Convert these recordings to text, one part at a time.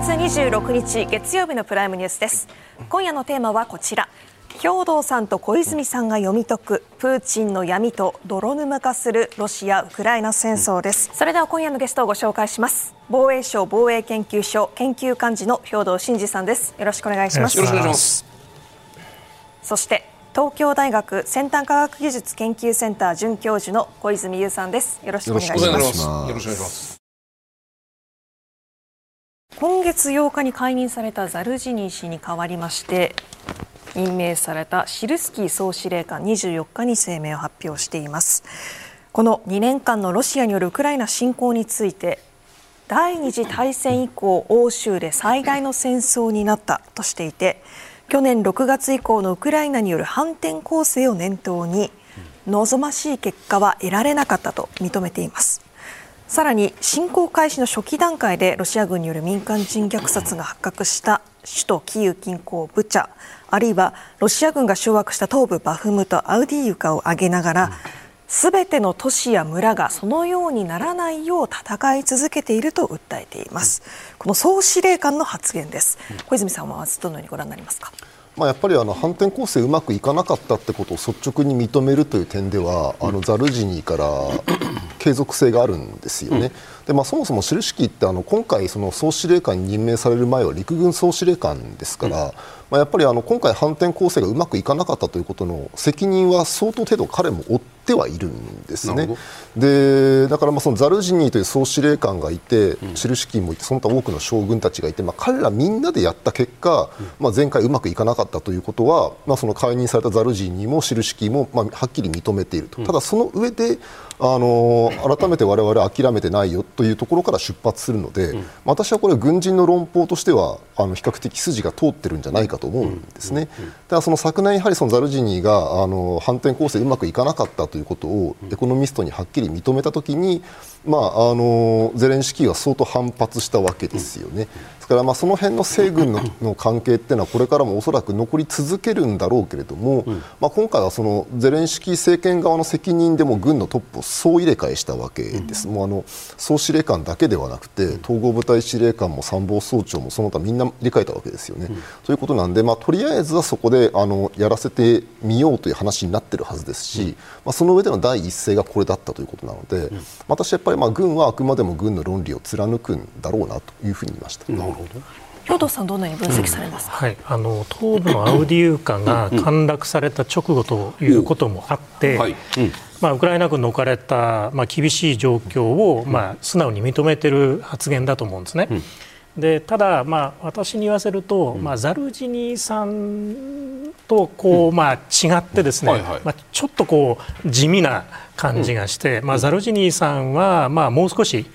2月26日月曜日のプライムニュースです。今夜のテーマはこちら。兵藤さんと小泉さんが読み解くプーチンの闇と泥沼化するロシア・ウクライナ戦争です、それでは今夜のゲストをご紹介します。防衛省防衛研究所研究幹事の兵藤真二さんです。よろしくお願いします。よろしくお願いします。そして東京大学先端科学技術研究センター准教授の小泉優さんです。よろしくお願いします。よろしくお願いします今月8日に解任されたザルジニー氏に代わりまして任命されたシルスキー総司令官24日に声明を発表しています。この2年間のロシアによるウクライナ侵攻について第二次大戦以降欧州で最大の戦争になったとしていて去年6月以降のウクライナによる反転攻勢を念頭に望ましい結果は得られなかったと認めています。さらに侵攻開始の初期段階でロシア軍による民間人虐殺が発覚した首都キーウ近郊ブチャあるいはロシア軍が掌握した東部バフムトアウディーユカを挙げながらすべての都市や村がそのようにならないよう戦い続けていると訴えています。この総司令官の発言です。小泉さんはどのようにご覧になりますか？まあ、やっぱりあの反転攻勢うまくいかなかったってことを率直に認めるという点では、あのザルジニーから 継続性があるんですよね。でまあ、そもそもシルシキーってあの今回、その総司令官に任命される前は陸軍総司令官ですから、まあ、やっぱりあの今回、反転攻勢がうまくいかなかったということの責任は相当程度彼も負ってはいるんですね。でだからまあそのザルジニーという総司令官がいて、うん、シルシキーもいてその他多くの将軍たちがいて、まあ、彼らみんなでやった結果、まあ、前回うまくいかなかったということは、まあ、その解任されたザルジニーもシルシキーも、まあ、はっきり認めていると、ただその上であの改めて我々諦めてないよというところから出発するので、うん、私はこれ軍人の論法としてはあの比較的筋が通ってるんじゃないかと思うんですね。ただその昨年やはりそのザルジニーがあの反転攻勢うまくいかなかったということをエコノミストにはっきり認めたときに、まあ、あのゼレンスキーは相当反発したわけですよね。からまあその辺の西軍の の関係っていうのはこれからもおそらく残り続けるんだろうけれども、まあ、今回はそのゼレンスキー政権側の責任でも軍のトップを総入れ替えしたわけです。もうあの総司令官だけではなくて統合部隊司令官も参謀総長もその他みんな入れ替えたわけですよね。ということなんで、まあ、とりあえずはそこであのやらせてみようという話になっているはずですし、まあ、その上での第一声がこれだったということなので、私やっぱりまあ軍はあくまでも軍の論理を貫くんだろうなというふうに言いました。なるほど兵藤さん、どのように分析されますか、うん。はい、あの東部のアウディーウカが陥落された直後ということもあって、はい。まあ、ウクライナ軍の置かれた、まあ、厳しい状況を、まあ、素直に認めている発言だと思うんですね。でただ、まあ、私に言わせると、まあ、ザルジニーさんとこう、まあ、違ってですね、まあ、ちょっとこう地味な感じがして、まあ、ザルジニーさんは、まあ、もう少し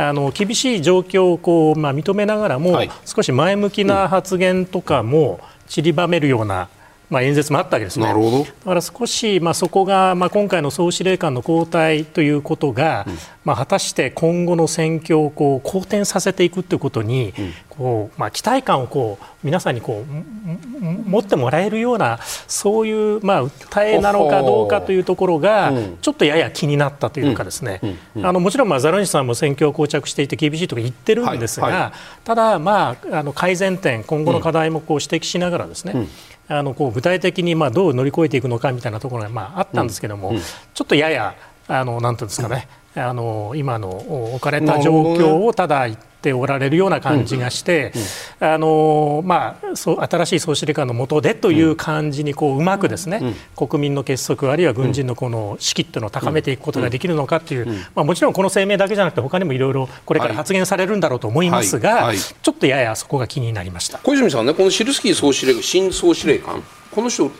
あの厳しい状況をこう、まあ、認めながらも、はい、少し前向きな発言とかも散りばめるような、まあ、演説もあったわけですね。なるほど。だから少し、まあ、そこが、まあ、今回の総司令官の交代ということが、うん、まあ、果たして今後の戦況をこう好転させていくということに、うん、こうまあ、期待感をこう皆さんにこう持ってもらえるようなそういう、まあ、訴えなのかどうかというところが、ちょっとやや気になったというかですね、あのもちろん、まあ、ザルニシさんも選挙を膠着していて厳しいとか言ってるんですが、はい。はい、ただ、まあ、あの改善点今後の課題もこう指摘しながらですね、あのこう具体的にまあどう乗り越えていくのかみたいなところがまああったんですけども、ちょっとややあのなんていうんですかね、あの今の置かれた状況をただ言っておられるような感じがして、あのまあ、そう新しい総司令官の下でという感じにこううまくですね、国民の結束あるいは軍人のこの士気というのを高めていくことができるのかという、まあ、もちろんこの声明だけじゃなくて他にもいろいろこれから発言されるんだろうと思いますが、ちょっとややそこが気になりました。小泉さんねこのシルスキー総司令官新総司令官この人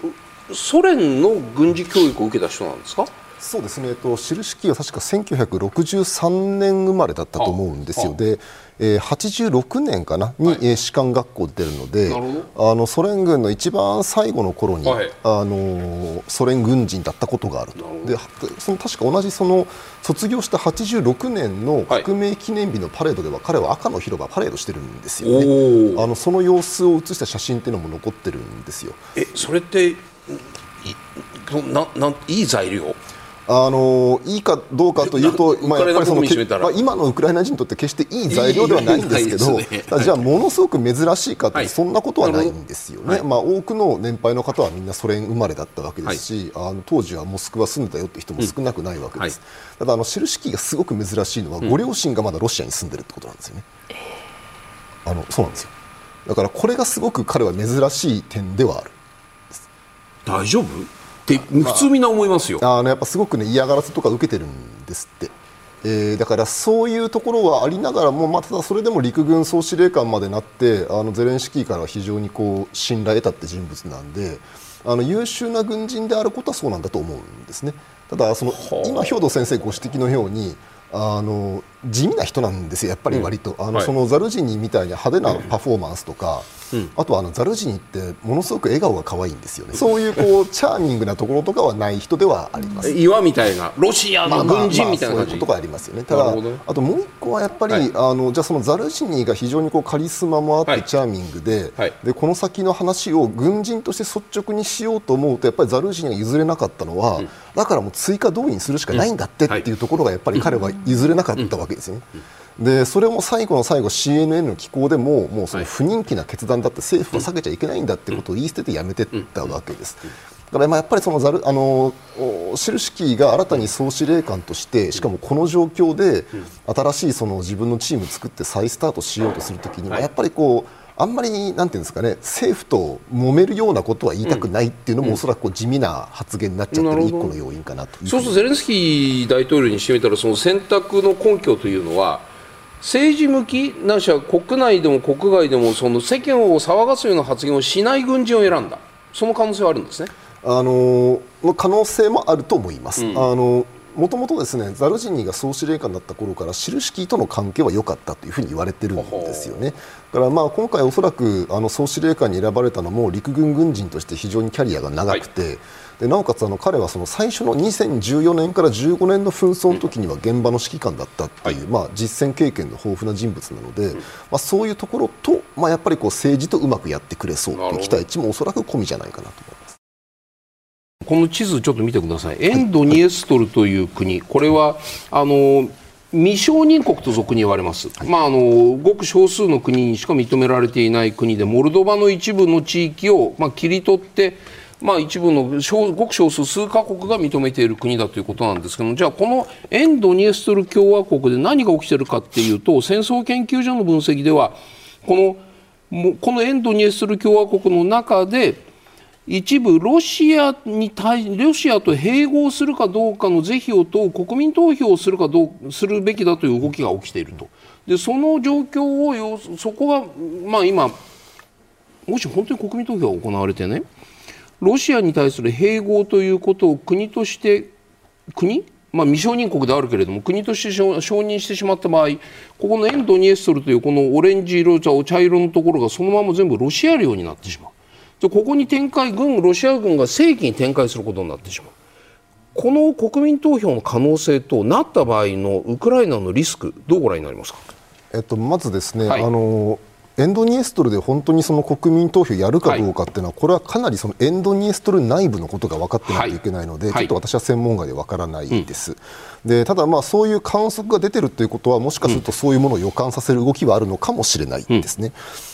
ソ連の軍事教育を受けた人なんですか？そうですね、えっと、シルシは確か1963年生まれだったと思うんですよ。でえー、86年かなに、はい、士官学校出るのであのソ連軍の一番最後の頃に、はい、あのソ連軍人だったことがあると。でその確か同じその卒業した86年の革命記念日のパレードでは、はい、彼は赤の広場パレードしてるんですよね。あのその様子を写した写真っていうのも残ってるんですよえそれっていなないい材料あのいいかどうかというと、まあ、やっぱりその、まあ、今のウクライナ人にとって決していい材料ではないんですけど、ね、じゃあ、ものすごく珍しいかって、そんなことはないんですよね、はい、まあ、多くの年配の方はみんなソ連生まれだったわけですし、はい、あの当時はモスクワ住んでたよって人も少なくないわけです、うん、ただあの、シルシキーがすごく珍しいのは、ご両親がまだロシアに住んでるってことなんですよね。あのそうなんですよ。だからこれがすごく彼は珍しい点ではある。大丈夫？って普通みんな思いますよ、まあ、あのやっぱすごくね嫌がらせとか受けてるんですって、えー、だからそういうところはありながらも、まあ、ただそれでも陸軍総司令官までなってあのゼレンスキーから非常にこう信頼得たって人物なんであの優秀な軍人であることはそうなんだと思うんですね。ただその今兵頭先生ご指摘のようにあの地味な人なんですよ、やっぱり割と、うん、あの、はい、そのザルジニーみたいに派手なパフォーマンスとか、うん、あとはあのザルジニーってものすごく笑顔が可愛いんですよね、そういうこうチャーミングなところとかはない人ではあります。岩みたいな、ロシアの軍人みたいなそういうことがありますよね、ただ、あともう一個はやっぱり、はい、あのじゃあ、そのザルジニーが非常にこうカリスマもあって、チャーミングで。はい、で、この先の話を軍人として率直にしようと思うと、やっぱりザルジニーが譲れなかったのは、うん、だからもう追加動員するしかないんだってっていうところが、やっぱり彼は譲れなかったわけですよね。でそれも最後の最後 CNN の機構でももうその不人気な決断だって政府は避けちゃいけないんだってことを言い捨ててやめていったわけです。だからまあやっぱりそのザルあのシルシキーが新たに総司令官としてしかもこの状況で新しいその自分のチームを作って再スタートしようとするときにはやっぱりこうあんまりなんていうんですかね政府と揉めるようなことは言いたくないっていうのも、うん、おそらくこう地味な発言になっちゃってる一個の要因かなとそうするとゼレンスキー大統領にしてみたらその選択の根拠というのは政治向きなしは国内でも国外でもその世間を騒がすような発言をしない軍人を選んだその可能性はあるんですね。あの可能性もあると思います。うん、あのもともとですねザルジニーが総司令官だった頃からシルシキーとの関係は良かったというふうに言われてるんですよね。だからまあ今回おそらくあの総司令官に選ばれたのも陸軍軍人として非常にキャリアが長くて、はい、でなおかつあの彼はその最初の2014年から15年の紛争の時には現場の指揮官だったっていう、まあ、実践経験の豊富な人物なので、まあ、そういうところと、まあ、やっぱりこう政治とうまくやってくれそうという期待値もおそらく込みじゃないかなと思います。この地図ちょっと見てください、エンドニエストルという国、これはあの未承認国と俗に言われます、まあ、あのごく少数の国にしか認められていない国で、モルドバの一部の地域を、まあ、切り取って、まあ、一部の小ごく少数数カ国が認めている国だということなんですけどじゃあこのエンドニエストル共和国で何が起きているかっていうと戦争研究所の分析ではこのこのエンドニエストル共和国の中で一部ロシアに対ロシアと併合するかどうかの是非を問う国民投票をするかどうするべきだという動きが起きていると。でその状況をそこが、まあ、今もし本当に国民投票が行われてねロシアに対する併合ということを国として国？まあ、未承認国であるけれども国として承認してしまった場合ここのエンドニエストルというこのオレンジ色茶色のところがそのまま全部ロシア領になってしまう。ここに展開軍ロシア軍が正規に展開することになってしまう。この国民投票の可能性となった場合のウクライナのリスクどうご覧になりますか、えっと、まずですね、はい、あのエンドニエストルで本当にその国民投票やるかどうかっていうのは、これはかなりそのエンドニエストル内部のことが分かってないといけないので、ちょっと私は専門外で分からないです。でただ、まあそういう観測が出てるということはもしかするとそういうものを予感させる動きはあるのかもしれないですね。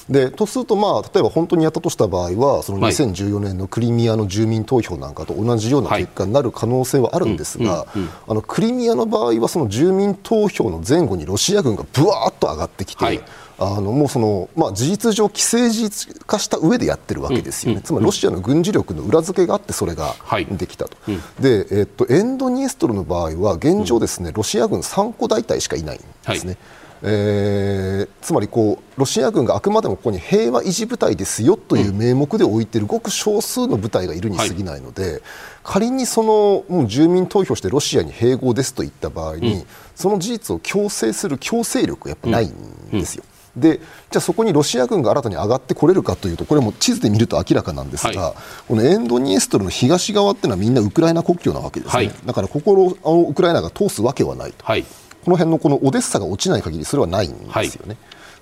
でとすると、まあ、例えば本当にやったとした場合はその2014年のクリミアの住民投票なんかと同じような結果になる可能性はあるんですが、あのクリミアの場合はその住民投票の前後にロシア軍がぶわーっと上がってきて。はいあのもうその、まあ、事実上、既成事実化した上でやってるわけですよね、つまりロシアの軍事力の裏付けがあってそれができたと、はいでえっと、エンドニエストルの場合は現状、ですねロシア軍3個大隊しかいないんですね。はい。えー、つまりこうロシア軍があくまでもここに平和維持部隊ですよという名目で置いているごく少数の部隊がいるに過ぎないので、はい、仮にそのもう住民投票してロシアに併合ですといった場合に、うん、その事実を強制する強制力がやっぱないんですよ。うんうんでじゃあそこにロシア軍が新たに上がってこれるかというとこれも地図で見ると明らかなんですが、はい、このエンドニエストルの東側っていうのはみんなウクライナ国境なわけですね、はい、だからここをウクライナが通すわけはない。と、はい、この辺のこのオデッサが落ちない限りそれはないんですよね。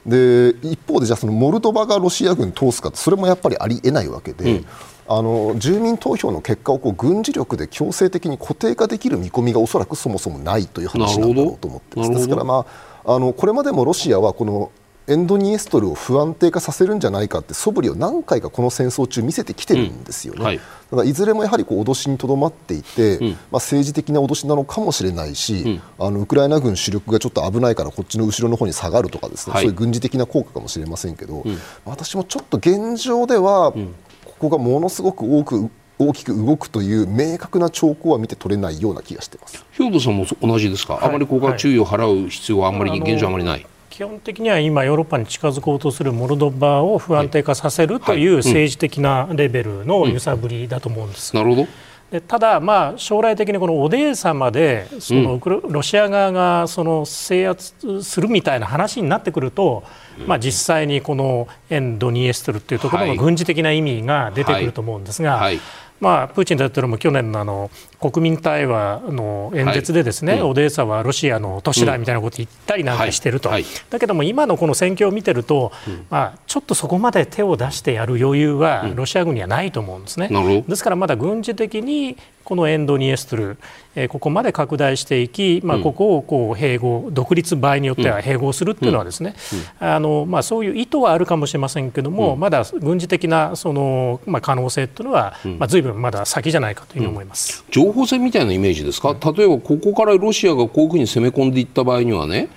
で一方でじゃあそのモルドバがロシア軍通すかそれもやっぱりありえないわけで、うん、あの住民投票の結果をこう軍事力で強制的に固定化できる見込みがおそらくそもそもないという話なんだろうと思ってます。ですから、まあ、あのこれまでもロシアはこのエンドニエストルを不安定化させるんじゃないかって素振りを何回かこの戦争中見せてきてるんですよね、うんはい、だからいずれもやはりこう脅しにとどまっていて、うん、まあ、政治的な脅しなのかもしれないし、うん、あのウクライナ軍主力がちょっと危ないからこっちの後ろの方に下がるとかですね、はい、そういう軍事的な効果かもしれませんけど、私もちょっと現状では、ここがものすごく多く大きく動くという明確な兆候は見て取れないような気がしています。兵頭さんも同じですか、はい、あまりここは注意を払う必要はあんまり、現状あまりない。基本的には今、ヨーロッパに近づこうとするモルドバを不安定化させるという政治的なレベルの揺さぶりだと思うんです。なるほど。でただ、まあ、将来的にこのオデーサまでその、ロシア側がその制圧するみたいな話になってくると、まあ、実際にこの沿ドニエストルというところの軍事的な意味が出てくると思うんですが、はい。はい。まあ、プーチン大統領も去年のあの国民対話の演説でですね、はい。うん、オデーサはロシアの都市だみたいなことを言ったりなんかしてると、うんはい、だけども今のこの戦況を見てると、うん、まあ、ちょっとそこまで手を出してやる余裕はロシア軍にはないと思うんですね。ですからまだ軍事的にこのエンドニエストル、えー、ここまで拡大していき、まあ、ここをこう併合、独立場合によっては併合するっていうのはですね、あのまあ、そういう意図はあるかもしれませんけれども、まだ軍事的なその、まあ、可能性というのは、まあ、ずいぶんまだ先じゃないかというふうに思います、情報戦みたいなイメージですか、例えばここからロシアがこういうふうに攻め込んでいった場合にはね、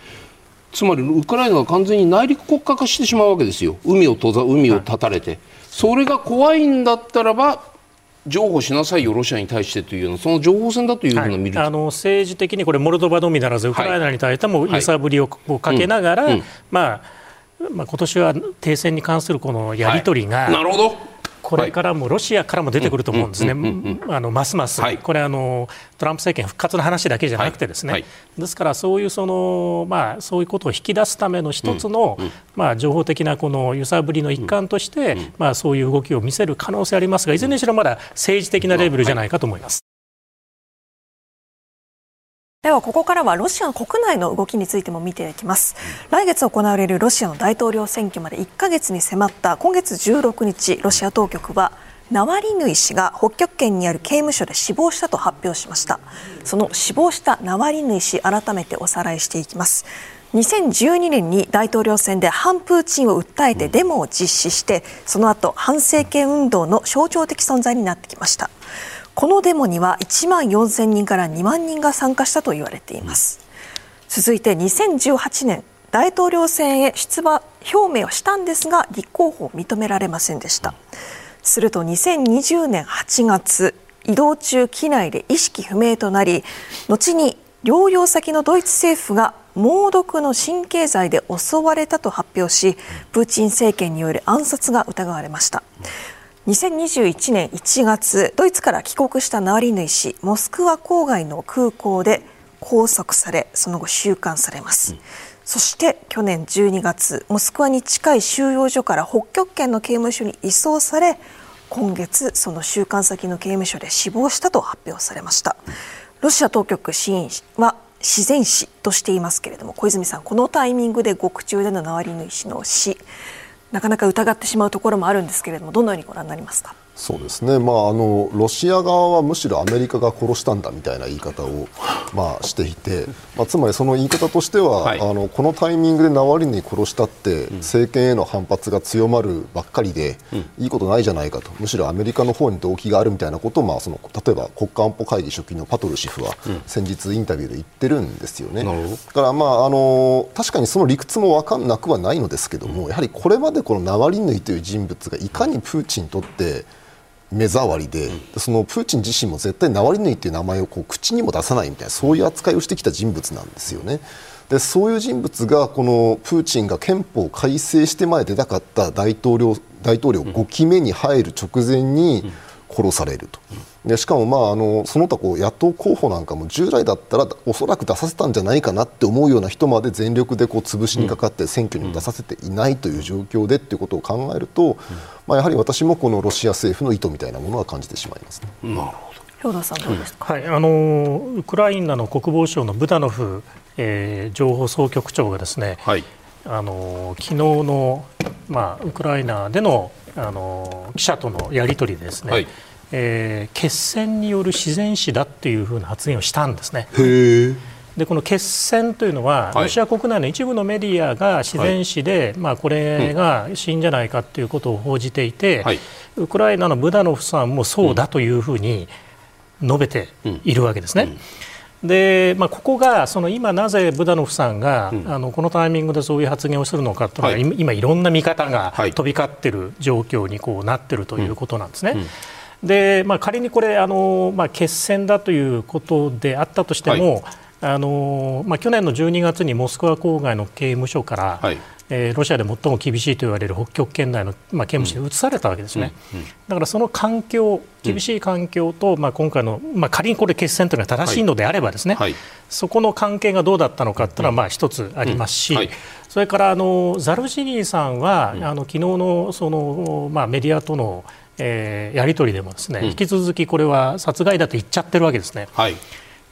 つまりウクライナが完全に内陸国家化してしまうわけですよ、海を閉ざ海を断たれて、それが怖いんだったらば、譲歩しなさいよ、ロシアに対してというような、その情報戦だというふうな見る、はい、あの政治的にこれ、モルドバのみならず、ウクライナに対しても揺さぶりをかけながら、まあ、まあ今年は停戦に関するこのやり取りが、なるほどこれからもロシアからも出てくると思うんですね、あのますます、はい、これあの、トランプ政権復活の話だけじゃなくて、ですね、はい。はい、ですからそういうその、まあ、そういうことを引き出すための一つの、うんうん、まあ、情報的なこの揺さぶりの一環として、うん、まあ、そういう動きを見せる可能性ありますが、いずれにしろまだ政治的なレベルじゃないかと思います。ではここからはロシア国内の動きについても見ていきます。来月行われるロシアの大統領選挙まで1ヶ月に迫った今月16日ロシア当局はナワリヌイ氏が北極圏にある刑務所で死亡したと発表しました。その死亡したナワリヌイ氏改めておさらいしていきます。2012年に大統領選で反プーチンを訴えてデモを実施してその後反政権運動の象徴的存在になってきました。このデモには1万4000人から2万人が参加したと言われています、続いて2018年大統領選へ出馬表明をしたんですが立候補を認められませんでした。すると2020年8月移動中機内で意識不明となり後に療養先のドイツ政府が猛毒の神経剤で襲われたと発表しプーチン政権による暗殺が疑われました。2021年1月ドイツから帰国したナワリヌイ氏モスクワ郊外の空港で拘束されその後収監されます、うん、そして去年12月モスクワに近い収容所から北極圏の刑務所に移送され今月その収監先の刑務所で死亡したと発表されました。ロシア当局支援は自然死としていますけれども小泉さんこのタイミングで獄中でのナワリヌイ氏の死なかなか疑ってしまうところもあるんですけれどもどのようにご覧になりますか？そうですね、まあ、あのロシア側はむしろアメリカが殺したんだみたいな言い方を、まあ、していて、まあ、つまりその言い方としては、はい、あのこのタイミングでナワリヌイ殺したって、政権への反発が強まるばっかりで、うん、いいことないじゃないかと。むしろアメリカの方に動機があるみたいなことを、まあ、その例えば国家安保会議書記のパトルシフは先日インタビューで言ってるんですよね。だから、まあ、あの確かにその理屈も分かんなくはないのですけども、やはりこれまでこのナワリヌイという人物がいかにプーチンにとって目障りで、そのプーチン自身も絶対ナワリヌイという名前をこう口にも出さないみたいなそういう扱いをしてきた人物なんですよね。でそういう人物がこのプーチンが憲法改正してまで出たかった大統領大統領5期目に入る直前に殺されると。でしかも、まあ、あのその他こう野党候補なんかも従来だったらおそらく出させたんじゃないかなって思うような人まで全力でこう潰しにかかって選挙に出させていないという状況でということを考えると、まあ、やはり私もこのロシア政府の意図みたいなものは感じてしまいます、ね、なるほど。兵さんどうですか、はい、あのウクライナの国防省のブダノフ、えー、情報総局長がですね、はい。あの昨日の、まあ、ウクライナでのあの記者とのやり取りでですね、はい、えー、決戦による自然死だっていうふうな発言をしたんですね。でこの決戦というのは、ロシア国内の一部のメディアが自然死で、はい、まあ、これが死因じゃないかということを報じていて、はい、ウクライナのブダノフさんもそうだというふうに述べているわけですね。うん。うんでまあ、ここがその今、なぜブダノフさんが、うん、あのこのタイミングでそういう発言をするのかというのは、はい、今、いろんな見方が飛び交っている状況にこうなっているということなんですね。うんうんでまあ、仮にこれあの、まあ、決戦だということであったとしても、はい、あのまあ、去年の12月にモスクワ郊外の刑務所から、はい、えー、ロシアで最も厳しいと言われる北極圏内の、まあ、刑務所に移されたわけですね、うんうん、だからその環境、厳しい環境と、まあ、今回の、まあ、仮にこれ、決戦というのは正しいのであれば、ですね、はい、そこの関係がどうだったのかというのは、まあ、一つありますし、はい、それからあのザルジニーさんは、うん、あの昨日のその、まあ、メディアとの、えー、やり取りでもですね、引き続きこれは殺害だと言っちゃってるわけですね。はい。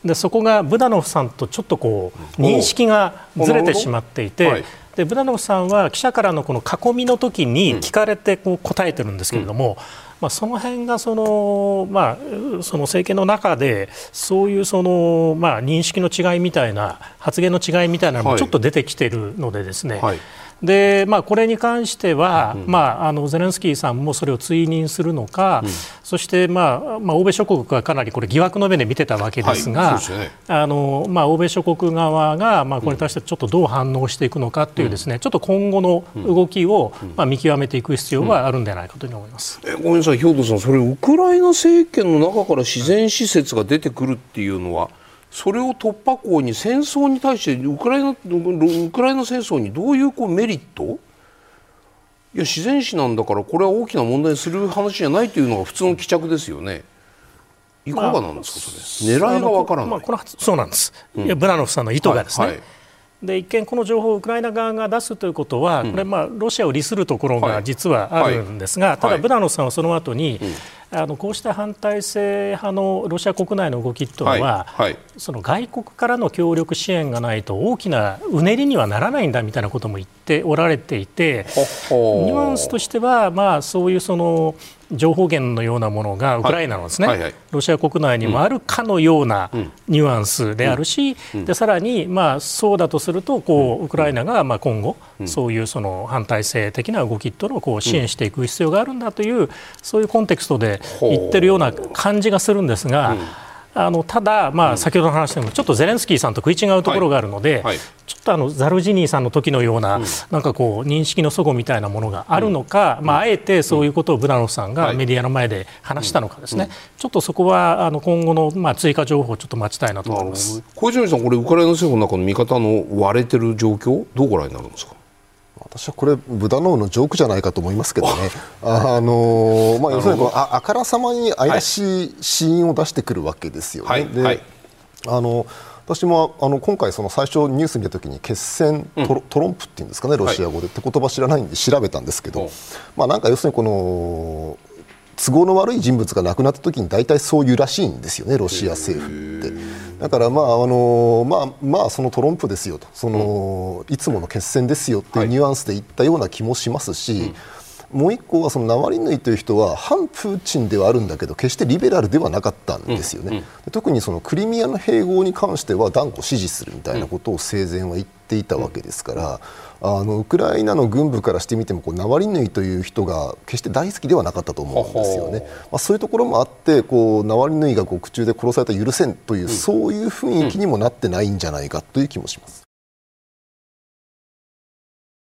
でそこがブダノフさんとちょっとこう認識がずれてしまっていて、でブダノフさんは記者からのこの囲みの時に聞かれてこう答えてるんですけれども、うん、まあ、その辺がその、まあ、その政権の中でそういうその、まあ、認識の違いみたいな発言の違いみたいなのもちょっと出てきているのでですね、はいはいでまあ、これに関しては、うん、まあ、あのゼレンスキーさんもそれを追認するのか、うん、そして、まあまあ、欧米諸国がかなりこれ疑惑の目で見てたわけですが、はいね、あのまあ、欧米諸国側が、まあ、これに対してちょっとどう反応していくのかというですね、うん、ちょっと今後の動きを、まあ、見極めていく必要があるんじゃないかと思います、えごめんなさい、兵藤さん、それウクライナ政権の中から自然施設が出てくるっていうのは。それを突破口に戦争に対してウクライナウクライナ戦争にどういうこうメリット？いや自然史なんだからこれは大きな問題にする話じゃないというのが普通の帰着ですよね。いかがなんですか、それ。狙いがわからない、まあ、そうなんです、うん、いやブラノフさんの意図がですね、はいはい。で一見、この情報をウクライナ側が出すということは、これ、まあロシアを利するところが実はあるんですが、ただ、ブダノフさんはその後に、あのこうした反体制派のロシア国内の動きというのは、はいはい、その外国からの協力支援がないと大きなうねりにはならないんだみたいなことも言っておられていてニュアンスとしては、まあ、そういうその情報源のようなものがウクライナのですね、はいはい。はい、ロシア国内にもあるかのようなニュアンスであるし、うん。うん、でさらに、まあ、そうだとするとこうウクライナがまあ今後、そういうその反体制的な動きというのをこう支援していく必要があるんだという、そういうコンテクストで言ってるような感じがするんですが。あのただ、まあ、先ほどの話でもちょっとゼレンスキーさんと食い違うところがあるので、はい。はい、ちょっとあのザルジニーさんの時のような、うん、なんかこう認識の齟齬みたいなものがあるのか、うん、まあ、あえてそういうことをブラノフさんがメディアの前で話したのかですね、ちょっとそこはあの今後の、まあ、追加情報をちょっと待ちたいなと思います。小泉さん、これウクライナ政府の中の見方の割れてる状況どうご覧になるんですか？私はこれ、ブダノーのジョークじゃないかと思いますけどね、あのまあ、要するにああからさまに怪しいシーンを出してくるわけですよね。はい、で、はい、あの私もあの今回、その最初ニュース見たときに決戦トロ,、トロンプっていうんですかね、ロシア語で、って言葉知らないんで調べたんですけど、まあ、なんか要するにこの都合の悪い人物が亡くなった時に大体そういうらしいんですよね、ロシア政府って。だから、まああのまあまあ、そのトロンプですよと。その、うん、いつもの決戦ですよっていうニュアンスで言ったような気もしますし、はいうん、もう一個はそのナワリヌイという人は反プーチンではあるんだけど決してリベラルではなかったんですよね、うん、特にそのクリミアの併合に関しては断固支持するみたいなことを生前は言っていたわけですから。あのウクライナの軍部からしてみてもこうナワリヌイという人が決して大好きではなかったと思うんですよね。まあ、そういうところもあってこうナワリヌイが獄中で殺された許せんという、うん、そういう雰囲気にもなってないんじゃないかという気もします。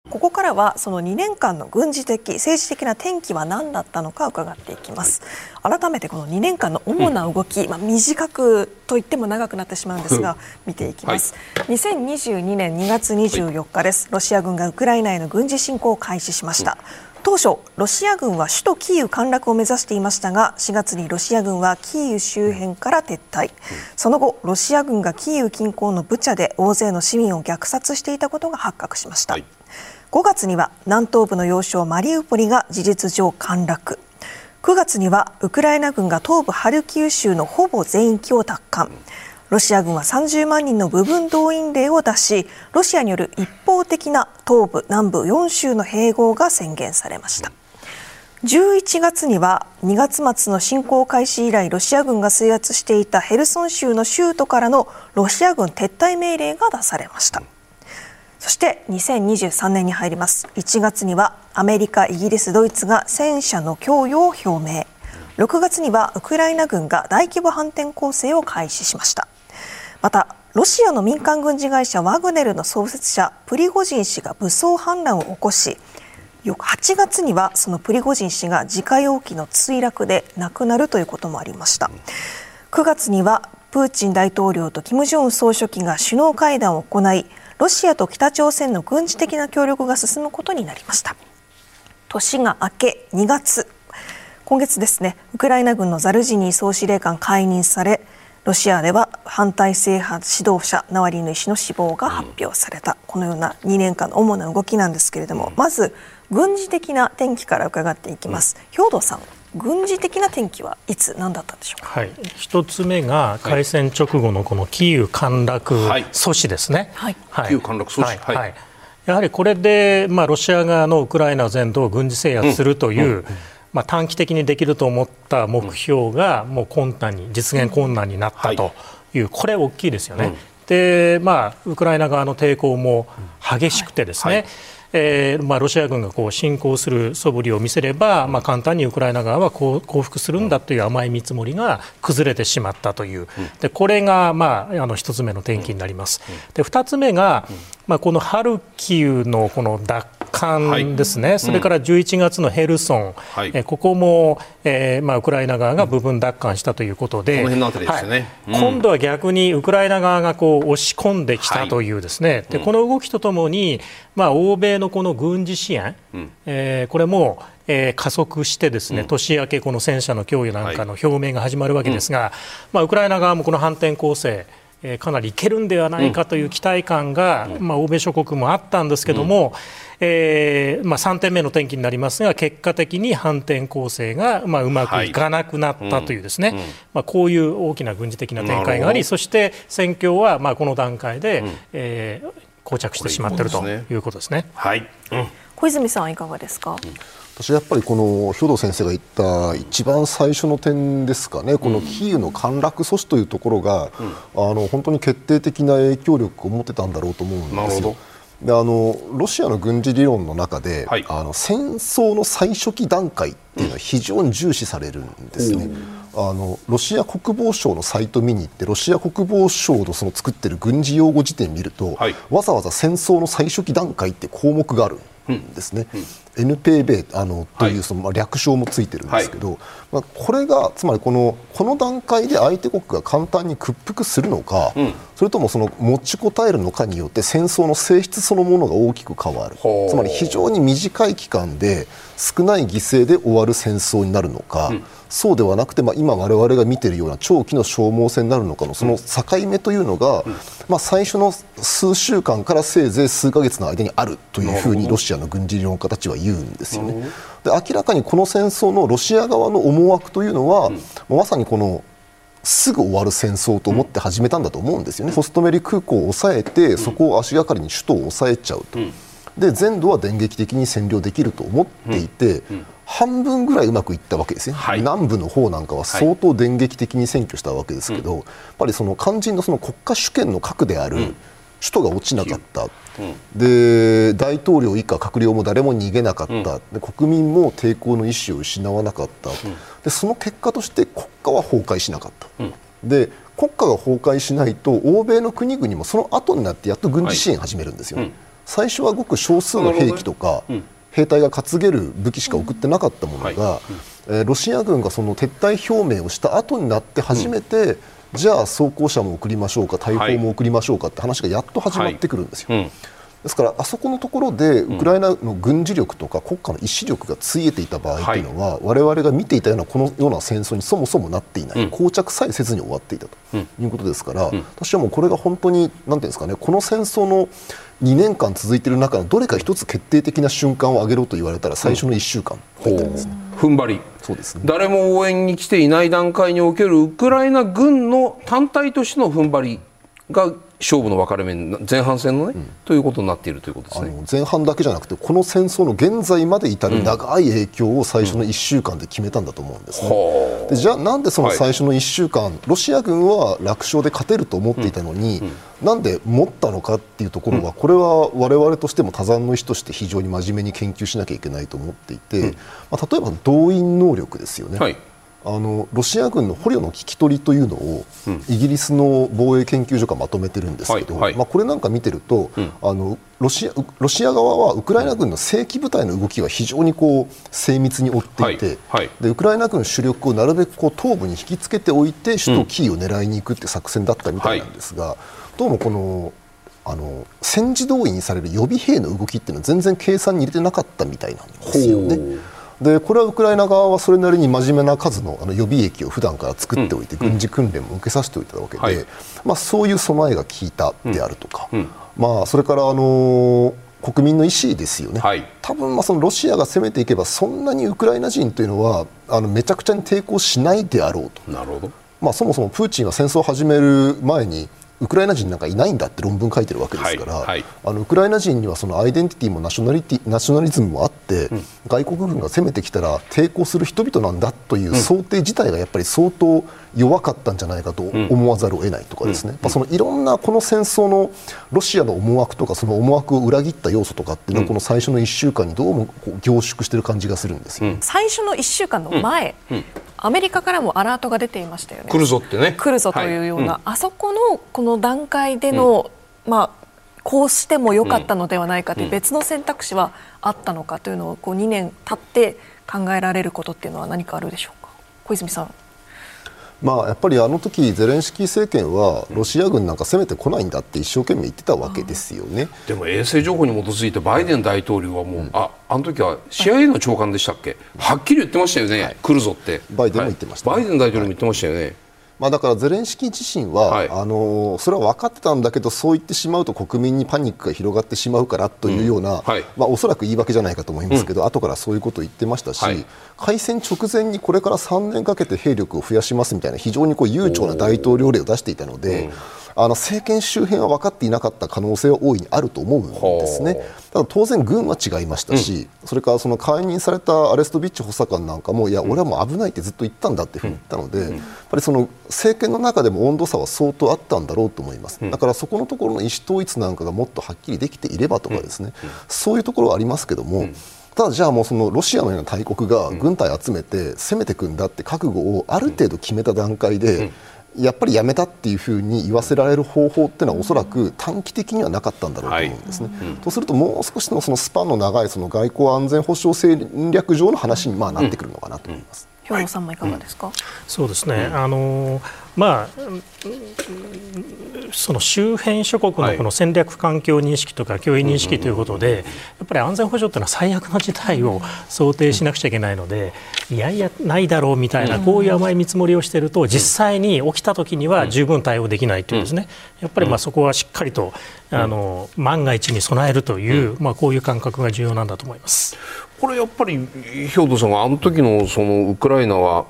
ここからはその2年間の軍事的政治的な転機は何だったのか伺っていきます。改めてこの2年間の主な動き、うん、まあ、短くと言っても長くなってしまうんですが見ていきます、はい、2022年2月24日です、ロシア軍がウクライナへの軍事侵攻を開始しました、うん、当初ロシア軍は首都キーウ陥落を目指していましたが4月にロシア軍はキーウ周辺から撤退、うん、その後ロシア軍がキーウ近郊のブチャで大勢の市民を虐殺していたことが発覚しました、はい5月には南東部の要衝マリウポリが事実上陥落。9月にはウクライナ軍が東部ハルキウ州のほぼ全域を奪還。ロシア軍は30万人の部分動員令を出しロシアによる一方的な東部南部4州の併合が宣言されました。11月には2月末の侵攻開始以来ロシア軍が制圧していたヘルソン州の州都からのロシア軍撤退命令が出されました。そして2023年に入ります。1月にはアメリカイギリスドイツが戦車の供与を表明。6月にはウクライナ軍が大規模反転攻勢を開始しました。またロシアの民間軍事会社ワグネルの創設者プリゴジン氏が武装反乱を起こし8月にはそのプリゴジン氏が自家用機の墜落で亡くなるということもありました。9月にはプーチン大統領と金正恩総書記が首脳会談を行いロシアと北朝鮮の軍事的な協力が進むことになりました。年が明け2月。今月ですねウクライナ軍のザルジニー総司令官解任されロシアでは反体制派指導者ナワリヌイ氏の死亡が発表された、このような2年間の主な動きなんですけれども、まず軍事的な転機から伺っていきます。兵藤さん軍事的な転機はいつ何だったんでしょうか、はい、一つ目が開戦直後のこのキーウ陥落阻止ですね。はい、はい、キーウ陥落阻止、はい、やはりこれで、まあ、ロシア側のウクライナ全土を軍事制圧するという、うんうん。まあ、短期的にできると思った目標がもう困難に実現困難になったとい。う、これ大きいですよね。でまあ、ウクライナ側の抵抗も激しくてですね、はい。はいえーまあ、ロシア軍がこう侵攻する素振りを見せれば、まあ、簡単にウクライナ側は降伏するんだという甘い見積もりが崩れてしまったという、でこれが、まあ、あの一つ目の転機になります。で二つ目が、まあ、このハルキウのこの奪還ですね、はい、それから11月のヘルソン、はい、えここも、えーまあ、ウクライナ側が部分奪還したということで、今度は逆にウクライナ側がこう押し込んできたというですね、でこの動きとともに、まあ、欧米のこの軍事支援、うん、えー、これもえー、加速してですね、年明けこの戦車の供与なんかの表明が始まるわけですが、はい、まあ、ウクライナ側もこの反転攻勢えかなりいけるんではないかという期待感が、まあ、欧米諸国もあったんですけども、えーまあ、3点目の転機になりますが結果的に反転攻勢が、まあ、うまくいかなくなったというですね、はいうん、まあ、こういう大きな軍事的な展開がありそして戦況は、まあ、この段階で、うん、えー、膠着してしまっているということですね。はい、うん、小泉さんいかがですか、私やっぱりこの兵藤先生が言った一番最初の点ですかね、このキーウの陥落阻止というところが、うん、あの本当に決定的な影響力を持ってたんだろうと思うんですよ。であのロシアの軍事理論の中で、はい、あの戦争の最初期段階っていうのは非常に重視されるんですね。あのロシア国防省のサイト見に行ってロシア国防省のその作ってる軍事用語辞典見ると、はい、わざわざ戦争の最初期段階って項目があるんですね。うん。うん NPB あのというその、まあ、略称もついてるんですけど、はい、まあ、これがつまりこのこの段階で相手国が簡単に屈服するのか、うん、それともその持ちこたえるのかによって戦争の性質そのものが大きく変わる。つまり非常に短い期間で少ない犠牲で終わる戦争になるのか、うん。そうではなくて、まあ、今我々が見ているような長期の消耗戦になるのかのその境目というのが、まあ、最初の数週間からせいぜい数か月の間にあるというふうにロシアの軍事理論家たちは言うんですよね。で明らかにこの戦争のロシア側の思惑というのは、まさにこのすぐ終わる戦争と思って始めたんだと思うんですよね、ホストメリ空港を抑えて、そこを足がかりに首都を抑えちゃうと、で全土は電撃的に占領できると思っていて、半分ぐらいうまくいったわけですね、はい、南部の方なんかは相当電撃的に占拠したわけですけど、はい、やっぱりその肝心のその国家主権の核である、首都が落ちなかった、うん、で大統領以下閣僚も誰も逃げなかった、うん、で国民も抵抗の意思を失わなかった、うん、でその結果として国家は崩壊しなかった。で国家が崩壊しないと欧米の国々もその後になってやっと軍事支援始めるんですよ、はい、最初はごく少数の兵器とか、兵隊が担げる武器しか送ってなかったものが、はい。えー、ロシア軍がその撤退表明をした後になって初めて、うん、じゃあ装甲車も送りましょうか大砲も送りましょうかって話がやっと始まってくるんですよ。はい。うん。ですからあそこのところでウクライナの軍事力とか国家の意志力がついえていた場合というのは、我々が見ていたようなこのような戦争にそもそもなっていない、うん。膠着さえせずに終わっていたということですから、私はもうこれが本当になんていうんですかねこの戦争の2年間続いている中のどれか一つ決定的な瞬間を挙げろと言われたら最初の1週間だったんですね。踏ん張り。そうですね。誰も応援に来ていない段階におけるウクライナ軍の単体としての踏ん張りが勝負の分かれ目に前半戦のね、ということになっているということですね。前半だけじゃなくてこの戦争の現在まで至る長い影響を最初の1週間で決めたんだと思うんですね。はでじゃあなんでその最初の1週間、ロシア軍は楽勝で勝てると思っていたのに、なんで持ったのかっていうところは、これは我々としても多山の意思として非常に真面目に研究しなきゃいけないと思っていて、まあ、例えば動員能力ですよね。はいあのロシア軍の捕虜の聞き取りというのを、イギリスの防衛研究所がまとめてるんですけど、はいはい。まあ、これなんか見てると、あのロシアウロシア側はウクライナ軍の正規部隊の動きが非常にこう精密に追っていて、はいはい。でウクライナ軍主力をなるべくこう東部に引きつけておいて首都キーを狙いに行くって作戦だったみたいなんですが、どうもこのあの戦時動員される予備兵の動きっていうのは全然計算に入れてなかったみたいなんですよね。でこれはウクライナ側はそれなりに真面目な数のあの予備役を普段から作っておいて、軍事訓練も受けさせておいたわけで、はい。まあ、そういう備えが効いたであるとか、まあ、それから、あの国民の意思ですよね、はい。多分まあそのロシアが攻めていけばそんなにウクライナ人というのはあのめちゃくちゃに抵抗しないであろうと。なるほど。まあ、そもそもプーチンが戦争を始める前にウクライナ人なんかいないんだって論文書いてるわけですから、はいはい。あのウクライナ人にはそのアイデンティティもナショナリティナショナリズムもあって、外国軍が攻めてきたら抵抗する人々なんだという想定自体がやっぱり相当弱かったんじゃないかと思わざるを得ないとかですね、まあそのいろんなこの戦争のロシアの思惑とかその思惑を裏切った要素とかっていうのはこの最初の1週間にどうもこう凝縮してる感じがするんですよ。最初の1週間の前、アメリカからもアラートが出ていましたよね。来るぞってね。来るぞというような、はあそこのこの段階での、まあこうしてもよかったのではないかという別の選択肢はあったのかというのをこう2年経って考えられることっていうのは何かあるでしょうか？小泉さんまあ、やっぱりあの時ゼレンスキー政権はロシア軍なんか攻めてこないんだって一生懸命言ってたわけですよね。でも衛星情報に基づいてバイデン大統領はもう、ああの時は CIA の長官でしたっけ？はっきり言ってましたよね、来るぞって。バイデンも言ってました。はいバイデン大統領も言ってましたよね、まあ、だからゼレンスキー自身は、はい。あのそれは分かってたんだけどそう言ってしまうと国民にパニックが広がってしまうからというような、はい。まあ、おそらく言い訳じゃないかと思いますけど、後からそういうことを言ってましたし、はい開戦直前にこれから3年かけて兵力を増やしますみたいな非常にこう悠長な大統領令を出していたので、あの政権周辺は分かっていなかった可能性は大いにあると思うんですね。ただ当然、軍は違いましたし、それからその解任されたアレストビッチ補佐官なんかも、いや、俺はもう危ないってずっと言ったんだっていうふうに言ったので、やっぱりその政権の中でも温度差は相当あったんだろうと思います、だからそこのところの意思統一なんかがもっとはっきりできていればとかですね、そういうところはありますけども。ただじゃあもうそのロシアのような大国が軍隊集めて攻めていくんだって覚悟をある程度決めた段階で、やっぱりやめたっていうふうに言わせられる方法っていうのはおそらく短期的にはなかったんだろうと思うんですね。とするともう少しのそのスパンの長いその外交安全保障戦略上の話にまあなってくるのかなと思います。兵藤さんもいかがですか、そうですね、あのまあ、うんその周辺諸国のこの戦略環境認識とか脅威認識ということで、やっぱり安全保障というのは最悪の事態を想定しなくちゃいけないので、いやいや、ないだろうみたいな、こういう甘い見積もりをしていると、実際に起きたときには十分対応できないというですね、やっぱりまあそこはしっかりとあの万が一に備えるという、まあ、こういう感覚が重要なんだと思います。これやっぱり兵藤さんがあの時のそのウクライナは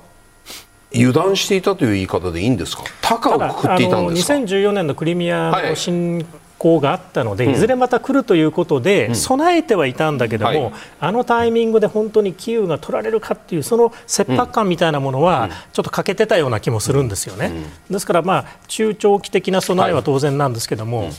油断していたという言い方でいいんですか？高をくくっていたんですか？あの2014年のクリミアはいの侵攻があったので、いずれまた来るということで、備えてはいたんだけども、はい。あのタイミングで本当にキーウが取られるかっていうその切迫感みたいなものは、ちょっと欠けてたような気もするんですよね。ですから、まあ、中長期的な備えは当然なんですけども、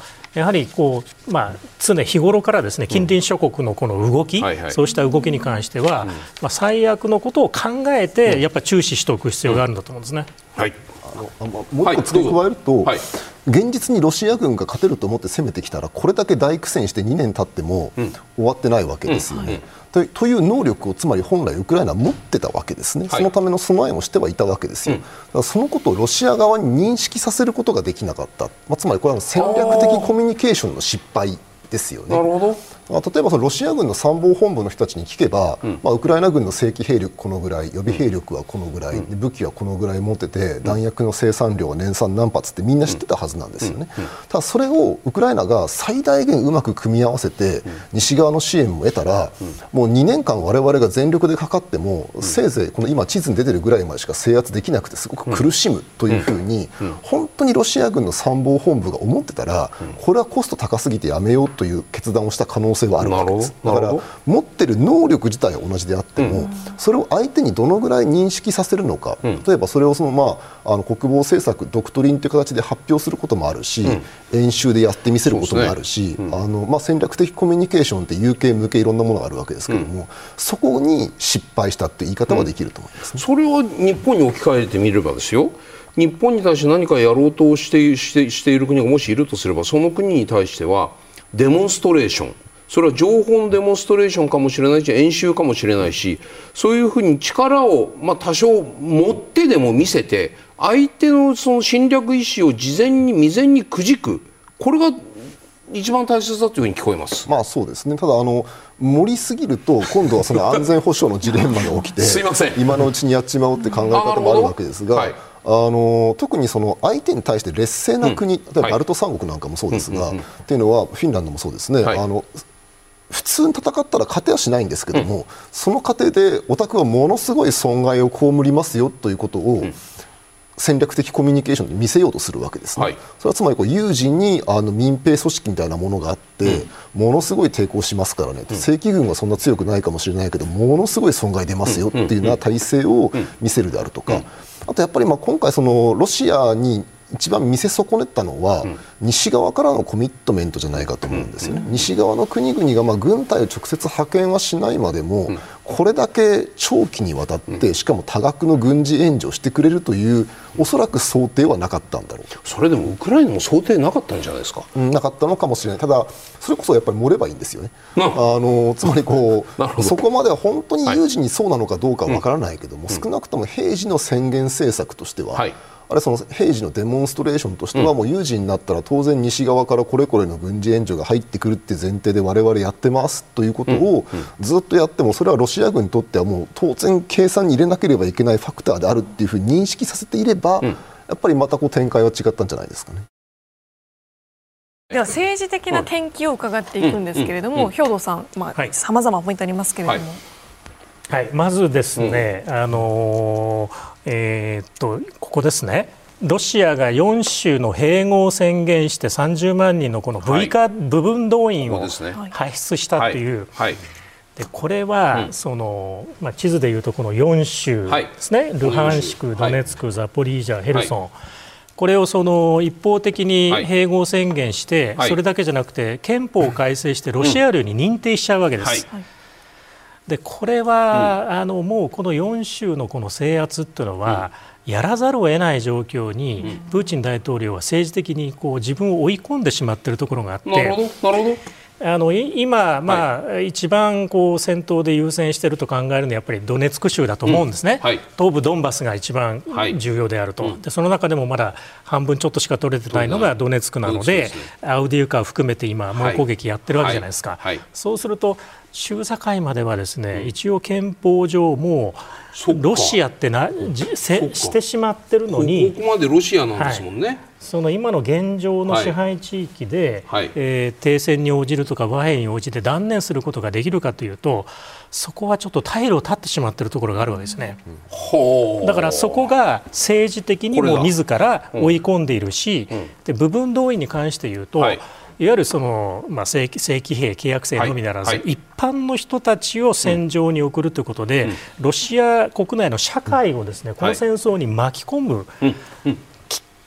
やはりこう、まあ、常日頃からですね近隣諸国のこの動き、はいはい。そうした動きに関しては、まあ、最悪のことを考えて、やっぱり注視しておく必要があるんだと思うんですね。はい。あのもう一個付け加えると、はい。現実にロシア軍が勝てると思って攻めてきたらこれだけ大苦戦して2年経っても終わってないわけですよね。とという能力をつまり本来ウクライナは持ってたわけですね、はい。そのための備えもしてはいたわけですよ、だからそのことをロシア側に認識させることができなかった、まあ、つまりこれは戦略的コミュニケーションの失敗ですよね。なるほどまあ、例えばそのロシア軍の参謀本部の人たちに聞けば、うん、まあ、ウクライナ軍の正規兵力このぐらい予備兵力はこのぐらい、うん、武器はこのぐらい持ってて弾薬の生産量は年産何発ってみんな知ってたはずなんですよね、ただそれをウクライナが最大限うまく組み合わせて西側の支援も得たら、もう2年間我々が全力でかかっても、せいぜいこの今地図に出てるぐらいまでしか制圧できなくてすごく苦しむというふうに、本当にロシア軍の参謀本部が思ってたら、これはコスト高すぎてやめようという決断をした可能性はあるわけです。だから持ってる能力自体は同じであっても、それを相手にどのぐらい認識させるのか、例えばそれをその、まあ、あの国防政策ドクトリンという形で発表することもあるし、演習でやってみせることもあるし、あのまあ、戦略的コミュニケーションって有形無形いろんなものがあるわけですけれども、そこに失敗したっていう言い方はできると思います、ね、それは日本に置き換えてみればですよ。日本に対して何かやろうとしてしてしている国がもしいるとすればその国に対してはデモンストレーションそれは情報のデモンストレーションかもしれないし演習かもしれないしそういうふうに力を、まあ、多少持ってでも見せて相手のその侵略意思を事前に未然にくじくこれが一番大切だというふうに聞こえます。まあそうですね。ただあの盛りすぎると今度はその安全保障のジレンマが起きてすいません今のうちにやっちまおうって考え方もあるわけですが。はいあの特にその相手に対して劣勢な国、うん、例えばバルト三国なんかもそうですが、はい、っていうのはフィンランドもそうですね、はい、あの普通に戦ったら勝てはしないんですけども、うん、その過程でお宅はものすごい損害を被りますよということを、うん。戦略的コミュニケーションで見せようとするわけです。ね、はい、それはつまりこう有事にあの民兵組織みたいなものがあって、うん、ものすごい抵抗しますからね、うん、正規軍はそんな強くないかもしれないけどものすごい損害出ますよっていうような体制を見せるであるとか、あとやっぱりまあ今回そのロシアに一番見せ損ねたのは、うん、西側からのコミットメントじゃないかと思うんですよね、うん、西側の国々がまあ軍隊を直接派遣はしないまでも、うん、これだけ長期にわたって、しかも多額の軍事援助をしてくれるというおそらく想定はなかったんだろう。それでもウクライナも想定なかったんじゃないですか、なかったのかもしれない。ただそれこそやっぱり盛ればいいんですよね。あ。のつまりこう そこまでは本当に有事にそうなのかどうかは分からないけども、少なくとも平時の宣言政策としては、はいあれその平時のデモンストレーションとしては、もう有事になったら当然西側からこれこれの軍事援助が入ってくるって前提で我々やってますということをずっとやってもそれはロシア軍にとってはもう当然計算に入れなければいけないファクターであるっていうふうに認識させていれば、やっぱりまたこう展開は違ったんじゃないですかね。では政治的な転機を伺っていくんですけれども、兵頭さん、まあ、さまざまポイントありますけれども。はい。はい、まずですね、うん、あのえー、っとここですね。ロシアが4州の併合を宣言して30万人のこの V 化、はい、部分動員を輩出したという、はい。はい、でこれは、うん、そのまあ、地図でいうとこの4州ですね、ルハンシク、ドネツク、ザポリージャ、ヘルソン、これをその一方的に併合宣言して、それだけじゃなくて憲法を改正してロシア領に認定しちゃうわけです。でこれは、うん、あのもうこの4州のこの制圧っていうのは、うん、やらざるを得ない状況に、うん、プーチン大統領は政治的にこう自分を追い込んでしまっているところがあって。なるほどなるほど。あの今、まあ、はい、一番こう戦闘で優先していると考えるのはやっぱりドネツク州だと思うんですね、うん。はい、東部ドンバスが一番重要であると、はい、でその中でもまだ半分ちょっとしか取れてないのがドネツクなので、ね、アウディウカを含めて今、猛攻撃やってるわけじゃないですか、そうすると州境まではですね、うん、一応憲法上もロシアってなせしてしまってるのにここまでロシアなんですもんね、その今の現状の支配地域で、はい、えー、停戦に応じるとか和平に応じて断念することができるかというとそこはちょっと退路を断ってしまっているところがあるわけですね、う。ん、だからそこが政治的にも自ら追い込んでいるし、うん。うん、で部分動員に関して言うと、はいいわゆるその、まあ、正規正規兵、契約生のみならず、はい。はい、一般の人たちを戦場に送るということで、うん、ロシア国内の社会をですね、この戦争に巻き込む、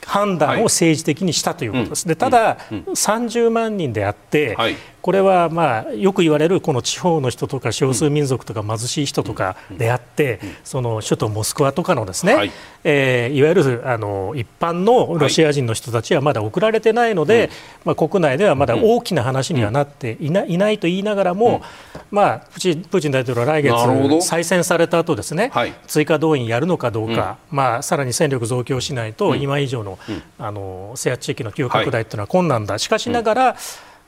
判断を政治的にしたということです。でただ、30万人であって、これはまあよく言われるこの地方の人とか少数民族とか貧しい人とかであって、その首都モスクワとかのですね、はい。えー、いわゆるあの一般のロシア人の人たちはまだ送られてないので、まあ、国内ではまだ大きな話にはなっていないないと言いながらも、まあ、プーチン大統領は来月再選された後ですね、追加動員やるのかどうか、まあ、さらに戦力増強しないと今以上の,、あの制圧地域の急拡大というのは困難だ。しかしながら、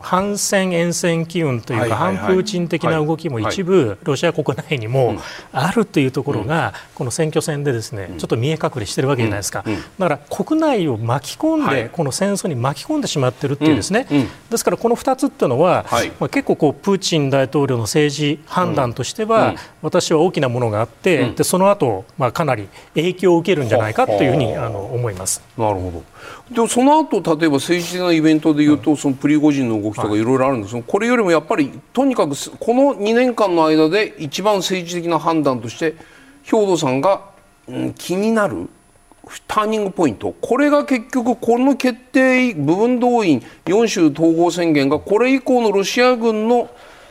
反戦沿戦機運というか、反プーチン的な動きも一部、ロシア国内にもあるというところが、この選挙戦でですねちょっと見え隠れしてるわけじゃないですか、だから国内を巻き込んで、この戦争に巻き込んでしまってるっていうですね、ですからこの2つっていうのは、まあ、結構こうプーチン大統領の政治判断としては、私は大きなものがあって、でその後、まあかなり影響を受けるんじゃないかというふうにあの思います。なるほどでもその後例えば政治的なイベントでいうと、そのプリゴジンの動きとかい。ろいろあるんですが、これよりもやっぱりとにかくこの2年間の間で一番政治的な判断として兵頭さんが、うん、気になるターニングポイント。これが結局この決定部分動員4州統合宣言がこれ以降のロシア軍の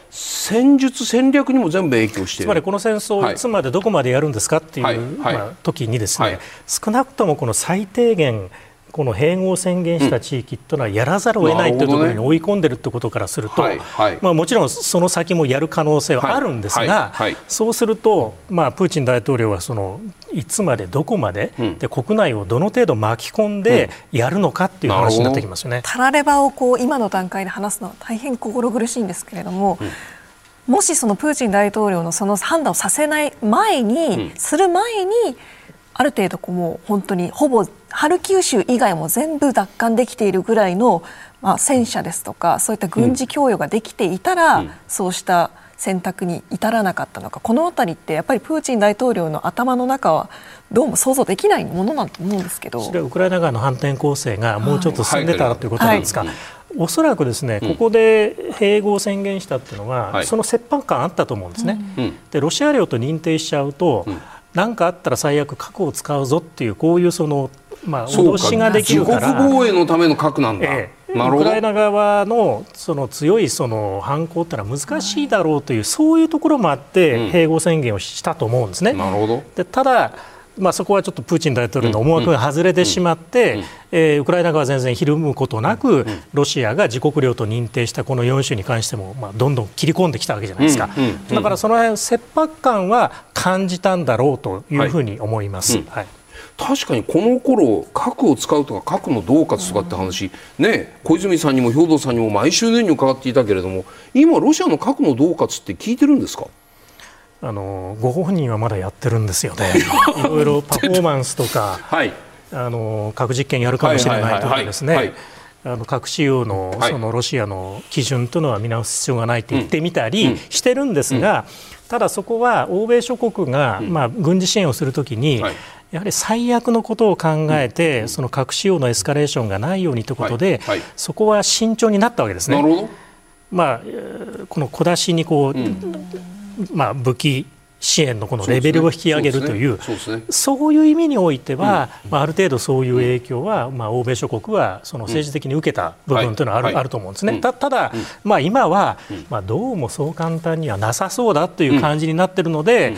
戦術戦略にも全部影響してつまりこの戦争をい。つまでどこまでやるんですかっていう、はい。まあ、時にですね、はい、少なくともこの最低限この併合を宣言した地域というのはやらざるを得ないというところに追い込んでいるということからすると、ね。はいはい、まあ、もちろんその先もやる可能性はあるんですが、はい、そうすると、まあ、プーチン大統領はそのいつまでどこまでうん、で国内をどの程度巻き込んでやるのかっていう話になってきますよね。たらればをこう今の段階で話すのは大変心苦しいんですけれども、うん。もしそのプーチン大統領のその判断をさせない前に、うん、する前にある程度こうもう本当にほぼハルキウ州以外も全部奪還できているぐらいの、まあ、戦車ですとかそういった軍事供与ができていたら、うん、そうした選択に至らなかったのか。この辺りってやっぱりプーチン大統領の頭の中はどうも想像できないものなんと思うんですけど。それはウクライナ側の反転攻勢がもうちょっと進んでたらということなんですか？はい。はいおそらくですね、ここで併合を宣言したっていうのは、はい、その切迫感あったと思うんですね。うん、でロシア領と認定しちゃうと、何、うん、かあったら最悪核を使うぞっていうこういうそのまあ脅しができるから。自国防衛のための核なんだ。ええ。ウクライナ側のその強いその反抗ってのは難しいだろうという、そういうところもあって併合宣言をしたと思うんですね。なるほど。でただまあ、そこはちょっとプーチン大統領の思惑が外れてしまって、えウクライナ側は全然ひるむことなく、ロシアが自国領と認定したこの4州に関しても、まあ、どんどん切り込んできたわけじゃないですか、だからその辺切迫感は感じたんだろうというふうに思います。はい、はい。確かにこの頃核を使うとか核の恫喝とかって話、ね、小泉さんにも兵頭さんにも毎週のように伺っていたけれども今、ロシアの核の恫喝って聞いてるんですか？あのご本人はまだやってるんですよね、いろいろパフォーマンスとか、はい、あの核実験やるかもしれないとかですね。あの核使用のそのロシアの基準というのは見直す必要がないと言ってみたりしてるんですが、ただそこは欧米諸国がまあ軍事支援をするときに、やはり最悪のことを考えて、その核使用のエスカレーションがないようにということで、そこは慎重になったわけですね。まあ、この小出しにこう、まあ、武器支援のこのレベルを引き上げるというそういう意味においては、まあ、ある程度そういう影響は、まあ、欧米諸国はその政治的に受けた部分というのはある,、あると思うんですね。たただ、まあ、今は、まあ、どうもそう簡単にはなさそうだという感じになっているので、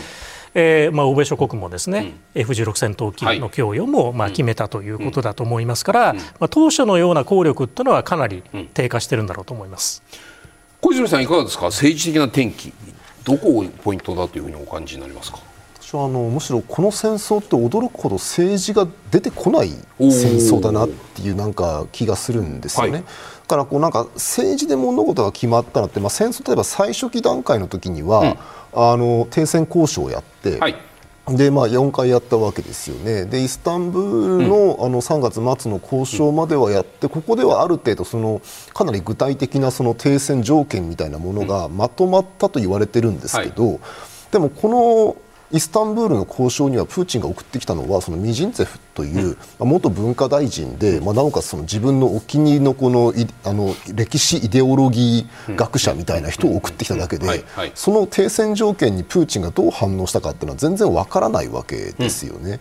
えーまあ、欧米諸国もですね、うん、F16 戦闘機の供与も、まあ、決めたということだと思いますから、まあ、当初のような効力というのはかなり低下しているんだろうと思います。小泉さんいかがですか？政治的な転機どこをポイントだというふうにお感じになりますか？私はあのむしろこの戦争って驚くほど政治が出てこない戦争だなっていうなんか気がするんですよね。はい、だからこうなんか政治で物事が決まったのって、まあ、戦争例えば最初期段階の時には、うん、あの停戦交渉をやって、はいでまあ、4回やったわけですよね、でイスタンブールの,、あの3月末の交渉まではやって、ここではある程度その、かなり具体的なその停戦条件みたいなものがまとまったと言われてるんですけど、でもこのイスタンブールの交渉にはプーチンが送ってきたのはそのミジンツェフという、うん、元文化大臣で、まあ、なおかつその自分のお気に入りのこのあの歴史イデオロギー学者みたいな人を送ってきただけで、その停戦条件にプーチンがどう反応したかっていうのは全然わからないわけですよね。うん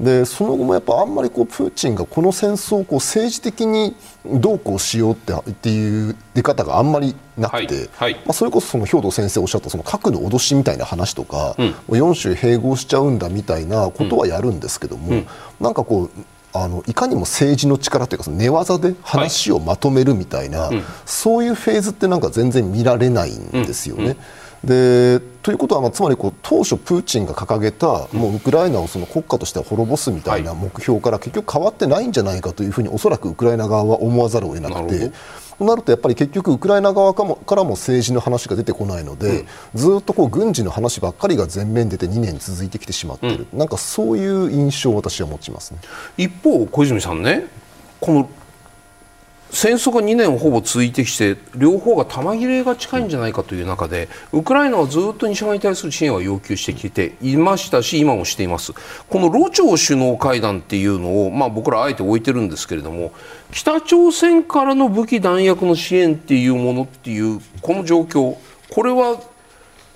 でその後もやっぱあんまりこうプーチンがこの戦争をこう政治的にどうこうしようってっていう出方があんまりなくて、はいはい、まあ、それこそその兵頭先生おっしゃったその核の脅しみたいな話とか、うん、4州併合しちゃうんだみたいなことはやるんですけども、うん、なんかこうあのいかにも政治の力というかその寝技で話をまとめるみたいな、はいそういうフェーズってなんか全然見られないんですよね。でということは、まあ、つまりこう当初、プーチンが掲げたもうウクライナをその国家として滅ぼすみたいな目標から結局変わってないんじゃないかというふうにおそらくウクライナ側は思わざるを得なくてとなるとやっぱり結局ウクライナ側からも政治の話が出てこないので、うん、ずっとこう軍事の話ばっかりが前面に出て2年続いてきてしまっている、うん、なんかそういう印象を私は持ちますね。一方、小泉さんねこの戦争が2年ほぼ続いてきて両方が弾切れが近いんじゃないかという中でウクライナはずっと西側に対する支援は要求してきていましたし今もしています。このロ朝首脳会談っていうのを、まあ、僕らあえて置いてるんですけれども北朝鮮からの武器弾薬の支援っていうものっていうこの状況これは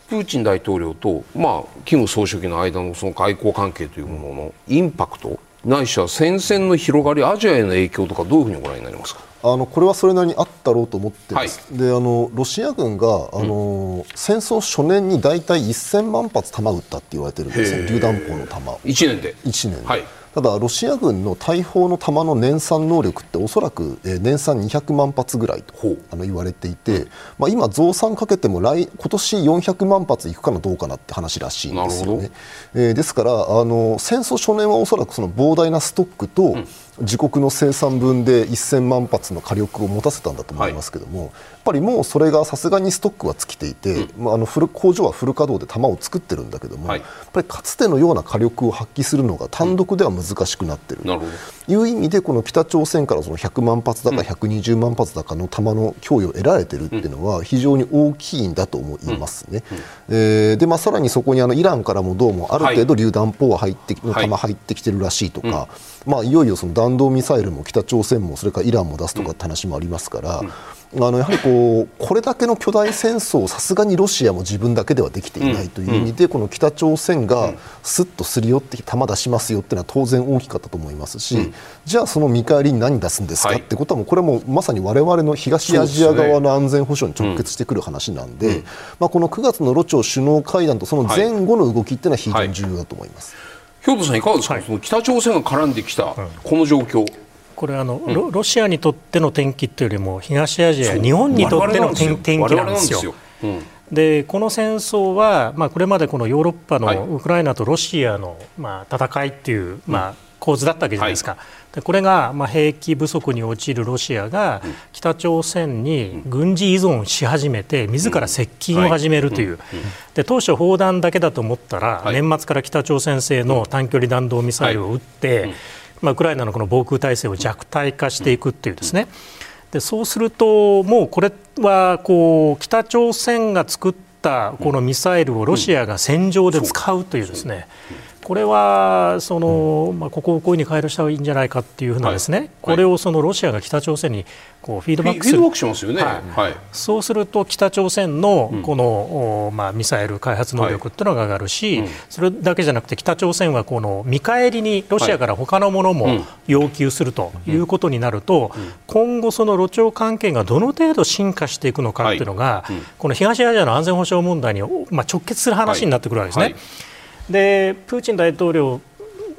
プーチン大統領と、まあ、キム総書記の間のその外交関係というもののインパクトないしは戦線の広がりアジアへの影響とかどういうふうにご覧になりますか？あのこれはそれなりにあったろうと思ってます、はい、であのロシア軍があの、うん、戦争初年に大体1000万発弾撃ったって言われてるんですね、榴弾砲の弾1年で。1年で、はい。ただ、ロシア軍の大砲の弾の年産能力っておそらく、えー、年産200万発ぐらいとあの言われていて、まあ、今、増産かけても来今年400万発いくかなどうかなって話らしいんですよね。えー、ですからあの戦争初年はおそらくその膨大なストックと、うん自国の生産分で1000万発の火力を持たせたんだと思いますけども、ぱりもうそれがさすがにストックは尽きていて、うん、まあ、あのフル工場はフル稼働で弾を作ってるんだけども、はい、やっぱりかつてのような火力を発揮するのが単独では難しくなっている、という意味でこの北朝鮮からその100万発だか120万発だかの弾の供与を得られているっていうのは非常に大きいんだと思いますね。うん、えー、でまあ、さらにそこにあのイランからもどうもある程度榴弾砲は入って、はい、弾入ってきてるらしいとか、まあ、いよいよその弾道ミサイルも北朝鮮もそれからイランも出すとかって話もありますから、うん、あのやはりこうこれだけの巨大戦争をさすがにロシアも自分だけではできていないという意味で、この北朝鮮がすっとすり寄って弾出しますよっていうのは当然大きかったと思いますし、じゃあその見返りに何出すんですかってことはもうこれもまさに我々の東アジア側の安全保障に直結してくる話なんで、まあ、この9月のロ朝首脳会談とその前後の動きっていうのは非常に重要だと思います。兵頭さん、いかがですか、はい、その北朝鮮が絡んできたこの状況。これあの、うん。ロ、ロシアにとっての転機というよりも東アジア日本にとっての転機なんですよ。でこの戦争は、まあ、これまでこのヨーロッパのウクライナとロシアの、まあ、戦いっていう、まあ、構図だったわけじゃないですか、はい、でこれが、まあ、兵器不足に陥るロシアが北朝鮮に軍事依存し始めて自ら接近を始めるという、で当初、砲弾だけだと思ったら、年末から北朝鮮製の短距離弾道ミサイルを撃って、まあ、ウクライナのこの防空体制を弱体化していくっていうですね、でそうすると、もうこれはこう北朝鮮が作ったこのミサイルをロシアが戦場で使うというですね、これはその、まあ、ここをこういうふうに変えるした方がいいんじゃないかっていうふうなですね、はい、これをそのロシアが北朝鮮にこうフィードバックする。しますよね、はい、そうすると北朝鮮のこの、うん、まあ、ミサイル開発能力っていうのが上がるし、はい、それだけじゃなくて北朝鮮はこの見返りにロシアから他のものも要求するということになると、うん、今後その露朝関係がどの程度進化していくのかっていうのが、この東アジアの安全保障問題に、まあ、直結する話になってくるわけですね。でプーチン大統領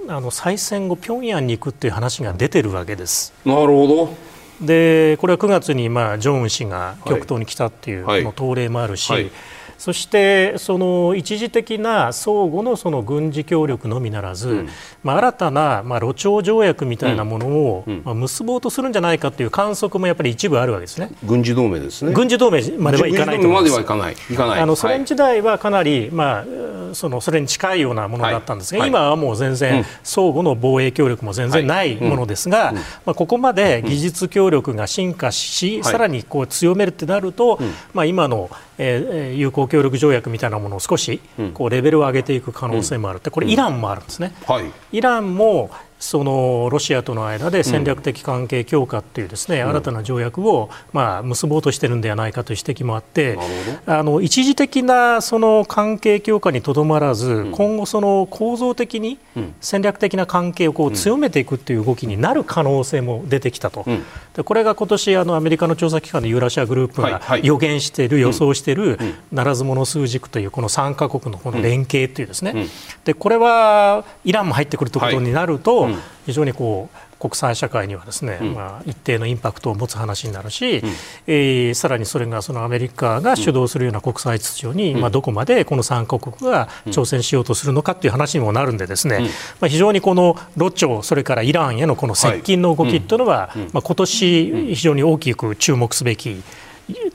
あの再選後、平壌に行くっていう話が出てるわけです。なるほど。でこれは9月に、まあ、ジョンウン氏が極東に来たっていう、の統例もあるし、はいはいそしてその一時的な相互のその軍事協力のみならず、うん、まあ、新たなまあ露朝条約みたいなものを、まあ、結ぼうとするんじゃないかという観測もやっぱり一部あるわけですね。軍事同盟ですね。軍事同盟まではいかないと思います。まではいかない。いかない。あのソ連時代はかなり、まあそのそれに近いようなものだったんですが、はい、今はもう全然、相互の防衛協力も全然ないものですが、まあここまで技術協力が進化し、さらにこう強めるってなると、まあ今のえー、友好協力条約みたいなものを少しこうレベルを上げていく可能性もあるって、これ、イランもあるんですね。はい、イランもそのロシアとの間で戦略的関係強化というですね、うん、新たな条約をまあ結ぼうとしているんではないかという指摘もあって、あの一時的なその関係強化にとどまらず、うん、今後、その構造的に戦略的な関係をこう強めていくという動きになる可能性も出てきたと、うん、でこれが今年あのアメリカの調査機関のユーラシアグループが予言している、予想している、ならず者数軸というこの3か国のこの連携というですね、でこれはイランも入ってくるということになると、非常にこう国際社会にはですね、うん、まあ、一定のインパクトを持つ話になるし、うん、えー、さらにそれがそのアメリカが主導するような国際秩序に、うん、まあ、どこまでこの3カ国が挑戦しようとするのかという話にもなるんでですね、まあ、非常にこのロ朝それからイランへのこの接近の動きというのは、はい、まあ、今年非常に大きく注目すべき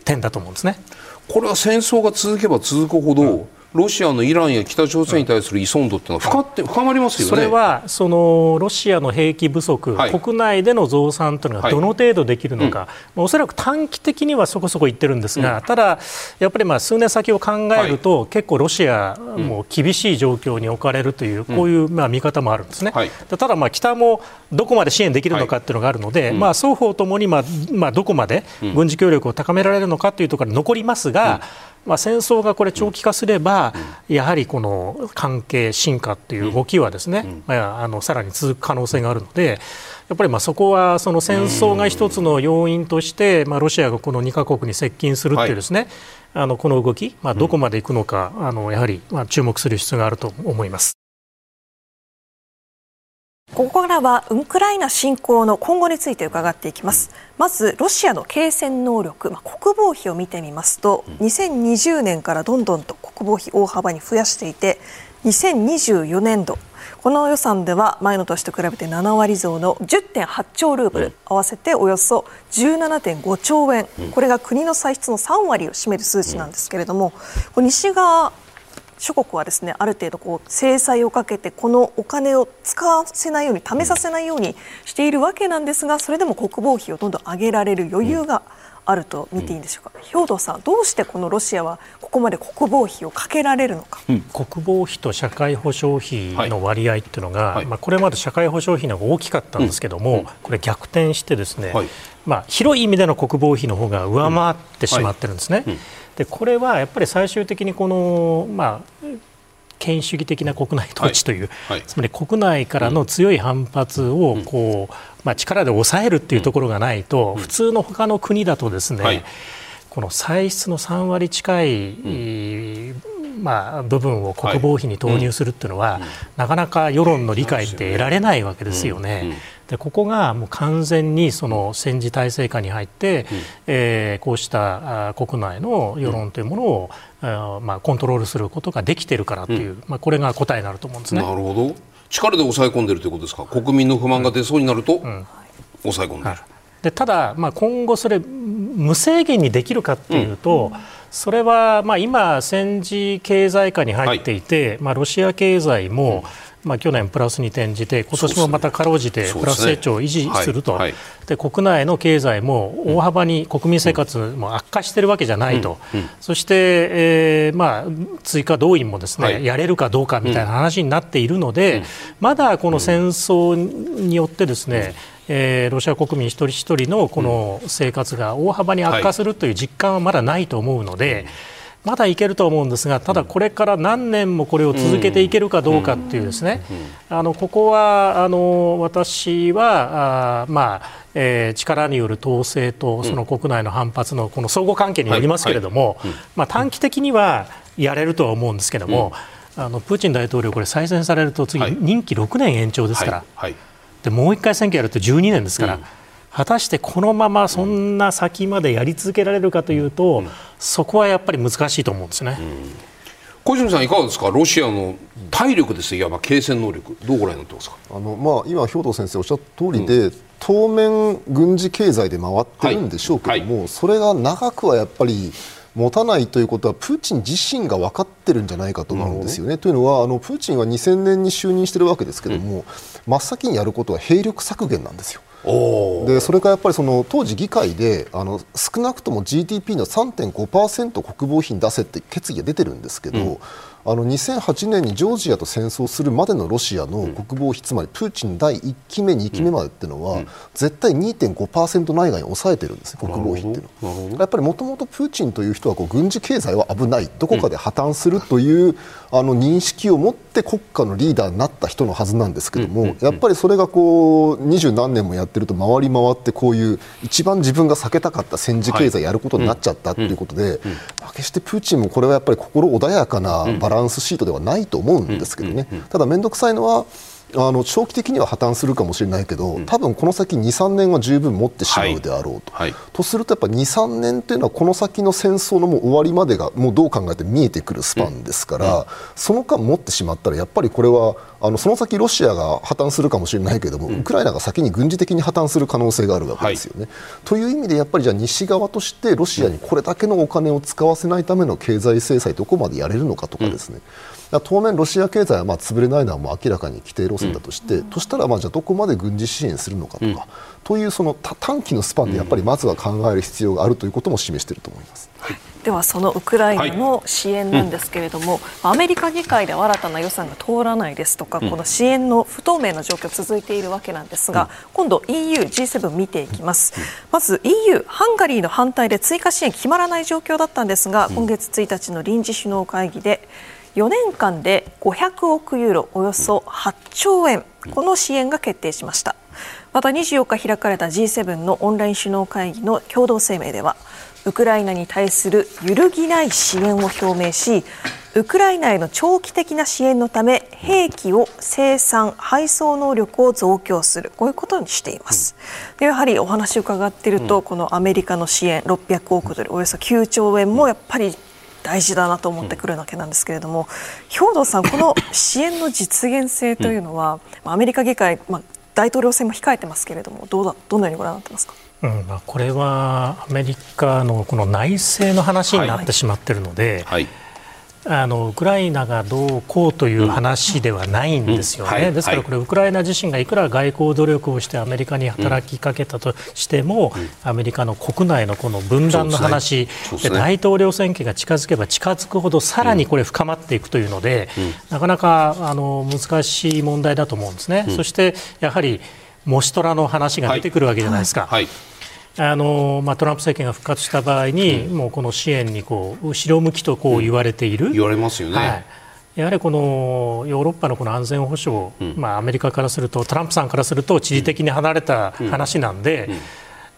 点だと思うんですね。これは戦争が続けば続くほど、ロシアのイランや北朝鮮に対する依存度っていうのは深って深まりますよね。それはそのロシアの兵器不足、はい、国内での増産というのがどの程度できるのか、はい。うん、おそらく短期的にはそこそこいってるんですが、うん、ただ、やっぱりまあ数年先を考えると、はい、結構ロシアも厳しい状況に置かれるという、こういうまあ見方もあるんですね。ただ、まあ北もどこまで支援できるのかっていうのがあるので、まあ、双方ともにまあ、まあ、どこまで軍事協力を高められるのかというところが残りますが、まあ、戦争がこれ長期化すれば、やはりこの関係進化っていう動きはですね、まあ、あのさらに続く可能性があるのでやっぱりまあそこはその戦争が一つの要因として、まあ、ロシアがこの2か国に接近するっていうですね、あのこの動き、まあ、どこまでいくのか、あのやはりまあ注目する必要があると思います。ここからはウクライナ侵攻の今後について伺っていきます。まずロシアの継戦能力、まあ、国防費を見てみますと2020年からどんどんと国防費大幅に増やしていて2024年度この予算では前の年と比べて7割増の10.8兆ルーブル、合わせておよそ17.5兆円、これが国の歳出の3割を占める数値なんですけれども、西側諸国はですねある程度こう制裁をかけてこのお金を使わせないように貯めさせないようにしているわけなんですがそれでも国防費をどんどん上げられる余裕があると見ていいんでしょうか、うん、兵頭さん、どうしてこのロシアはここまで国防費をかけられるのか、うん、国防費と社会保障費の割合っていうのが、はい、まあ、これまで社会保障費の方が大きかったんですけども、うん、これ、逆転してですね、はい、まあ、広い意味での国防費の方が上回ってしまってるんですね。はいでこれはやっぱり最終的にこの、まあ、権威主義的な国内統治という、はい。はい、つまり国内からの強い反発をこう、まあ、力で抑えるっていうところがないと、普通の他の国だとですね、はい、この歳出の3割近い、まあ、部分を国防費に投入するっていうのは、なかなか世論の理解って得られないわけですよね。でここがもう完全にその戦時体制下に入って、うん、えー、こうした国内の世論というものを、うん、まあ、コントロールすることができているからという、うん、まあ、これが答えになると思うんですね。なるほど。力で抑え込んでるということですか？国民の不満が出そうになると、抑え込んでる。はい。でただ、まあ、今後それ無制限にできるかというと、うん、それはまあ今、戦時経済下に入っていて、はい、まあ、ロシア経済も、まあ、去年プラスに転じて今年もまたかろうじてプラス成長を維持すると、で、ね国内の経済も大幅に国民生活も悪化しているわけじゃないと、うん。うん、そして、えーまあ、追加動員もですね、はい、やれるかどうかみたいな話になっているので、まだこの戦争によってですね、えー、ロシア国民一人一人のこの生活が大幅に悪化するという実感はまだないと思うので、まだいけると思うんですが、ただこれから何年もこれを続けていけるかどうかっていうですね、あのここはあの私はあまあ。えー、力による統制とその国内の反発のこの相互関係によりますけれども、まあ、短期的にはやれるとは思うんですけれども、あのプーチン大統領、これ再選されると次、任期6年延長ですから、でもう1回選挙やると12年ですから。果たしてこのままそんな先までやり続けられるかというと、うん、そこはやっぱり難しいと思うんですね。小泉さん、いかがですか、ロシアの体力です、いわば継戦能力、どうご覧になってますか？あの、まあ、今、兵頭先生おっしゃった通りで、うん、当面、軍事経済で回ってるんでしょうけども、はい。はい、それが長くはやっぱり持たないということは、プーチン自身が分かってるんじゃないかと思うんですよね。というのはあの、プーチンは2000年に就任しているわけですけども、うん、真っ先にやることは兵力削減なんですよ。でそれからやっぱりその当時、議会であの少なくとも GDP の3.5%国防費に出せって決議が出てるんですけど、うんあの2008年にジョージアと戦争するまでのロシアの国防費、つまりプーチン第1期目、2期目までっていうのは、絶対2.5%内外に抑えてるんです国防費っていうのは。やっぱりもともとプーチンという人はこう軍事経済は危ない、どこかで破綻するという、あの認識を持って国家のリーダーになった人のはずなんですけども、やっぱりそれがこう二十何年もやってると回り回ってこういう一番自分が避けたかった戦時経済やることになっちゃったということで、決してプーチンもこれはやっぱり心穏やかなバラランスシートではないと思うんですけどね、ただ面倒くさいのはあの長期的には破綻するかもしれないけど、多分この先2、3年は十分持ってしまうであろうと、はい。はいとするとやっぱ2、3年というのはこの先の戦争のもう終わりまでがもうどう考えても見えてくるスパンですから、その間持ってしまったらやっぱりこれはあのその先ロシアが破綻するかもしれないけども、ウクライナが先に軍事的に破綻する可能性があるわけですよね。という意味でやっぱりじゃあ西側としてロシアにこれだけのお金を使わせないための経済制裁どこまでやれるのかとかですね、だから当面ロシア経済はまあ潰れないのはもう明らかに規定路線だとして、としたらまあじゃあどこまで軍事支援するのかとか、というそのた短期のスパンでやっぱりまずは考える必要があるということも示していると思います。ではそのウクライナの支援なんですけれども、アメリカ議会では新たな予算が通らないですとか、この支援の不透明な状況続いているわけなんですが、今度 EU、G7 見ていきます、まず EU、ハンガリーの反対で追加支援決まらない状況だったんですが、今月1日の臨時首脳会議で4年間で500億ユーロ、およそ8兆円、この支援が決定しました。また24日開かれた G7 のオンライン首脳会議の共同声明ではウクライナに対する揺るぎない支援を表明しウクライナへの長期的な支援のため兵器を生産・配送能力を増強するこういうことにしています。でやはりお話を伺っていると、このアメリカの支援600億ドルおよそ9兆円もやっぱり大事だなと思ってくるわけなんですけれども、兵頭さん、この支援の実現性というのは、アメリカ議会、まあ、大統領選も控えてますけれども、どうだどのようにご覧になってますか？うんまあ、これはアメリカのこの内政の話になってしまっているので、はいあのウクライナがどうこうという話ではないんですよね、うん。うんはい。ですからこれ、ウクライナ自身がいくら外交努力をしてアメリカに働きかけたとしても、アメリカの国内のこの分断の話、ね。で大統領選挙が近づけば近づくほどさらにこれ深まっていくというので、なかなかあの難しい問題だと思うんですね。そしてやはりモシトラの話が出てくるわけじゃないですか。はいあのまあ、トランプ政権が復活した場合に、もうこの支援にこう後ろ向きとこう言われている、言われますよね、はい、やはりこのヨーロッパのこの安全保障、まあ、アメリカからすると、トランプさんからすると、地理的に離れた話なんで、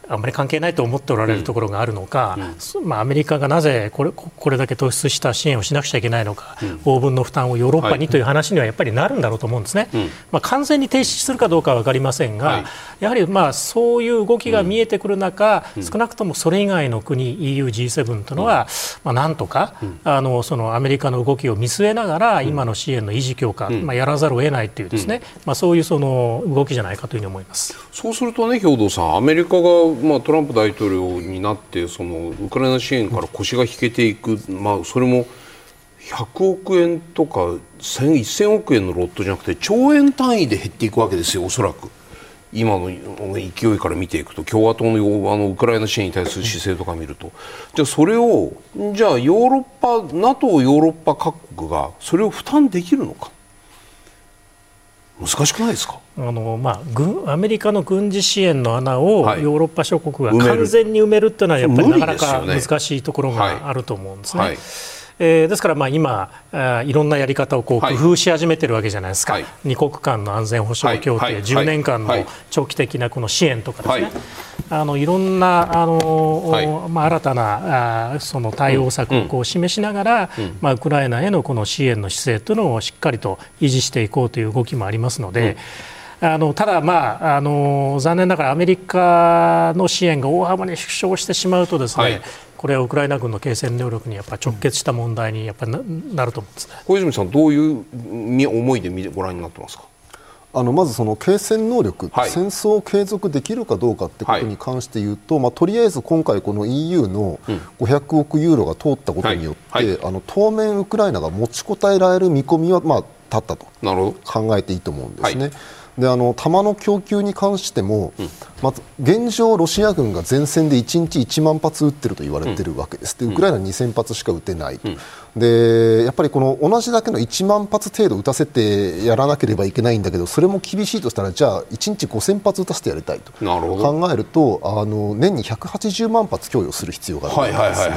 あんまり関係ないと思っておられるところがあるのか、まあ、アメリカがなぜこれこれだけ突出した支援をしなくちゃいけないのか、応分の負担をヨーロッパにという話にはやっぱりなるんだろうと思うんですね、まあ、完全に停止するかどうかは分かりませんが、はいやはりまあそういう動きが見えてくる中、少なくともそれ以外の国、EU、G7 というのは、まあ、なんとか、あのそのアメリカの動きを見据えながら、今の支援の維持強化、まあ、やらざるを得ないというですね、まあ、そういうその動きじゃないかというふうに思います。そうするとね、兵頭さん、アメリカが、まあ、トランプ大統領になってそのウクライナ支援から腰が引けていく、まあ、それも100億円とか1000億円のロットじゃなくて兆円単位で減っていくわけですよ、おそらく。今の勢いから見ていくと。共和党のあのウクライナ支援に対する姿勢とか見ると、じゃあそれをじゃあヨーロッパ NATO ヨーロッパ各国がそれを負担できるのか。難しくないですか？あのまあ、軍アメリカの軍事支援の穴をヨはい。ーロッパ諸国が完全に埋めるっていうのはやっぱりなかなか難しいところはい。があると思うんですね。はい。えーですからまあ今あーいろんなやり方をこう工はい。夫し始めてるわけじゃないですか、はい。二国間の安全保障協定、はい。はい。10年間のはい。長期的なこの支援とかですね、はい。あのいろんなあの、はい。まあ、新たなあーその対応策をこう示しながら、まあ、ウクライナへのこの支援の姿勢というのをしっかりと維持していこうという動きもありますので。あのただ、まあ、あの残念ながらアメリカの支援が大幅に縮小してしまうとですね、はいこれはウクライナ軍の継戦能力にやっぱ直結した問題にやっぱななると思うんですね。小泉さん、どういうみ思いで見てご覧になってますか？あのまずその継戦能力、はい戦争を継続できるかどうかってことに関して言うと、まあ、とりあえず今回、この EU の500億ユーロが通ったことによって、はいはいあの当面、ウクライナが持ちこたえられる見込みは、まあ、立ったとなるほど。考えていいと思うんですね。はいであの弾の供給に関しても、まず現状、ロシア軍が前線で1日1万発撃ってると言われてるわけです、でウクライナ2000発しか撃てない、でやっぱりこの同じだけの1万発程度撃たせてやらなければいけないんだけど、それも厳しいとしたら、じゃあ1日5000発撃たせてやりたいと考えると、あの年に180万発供与する必要があるわけです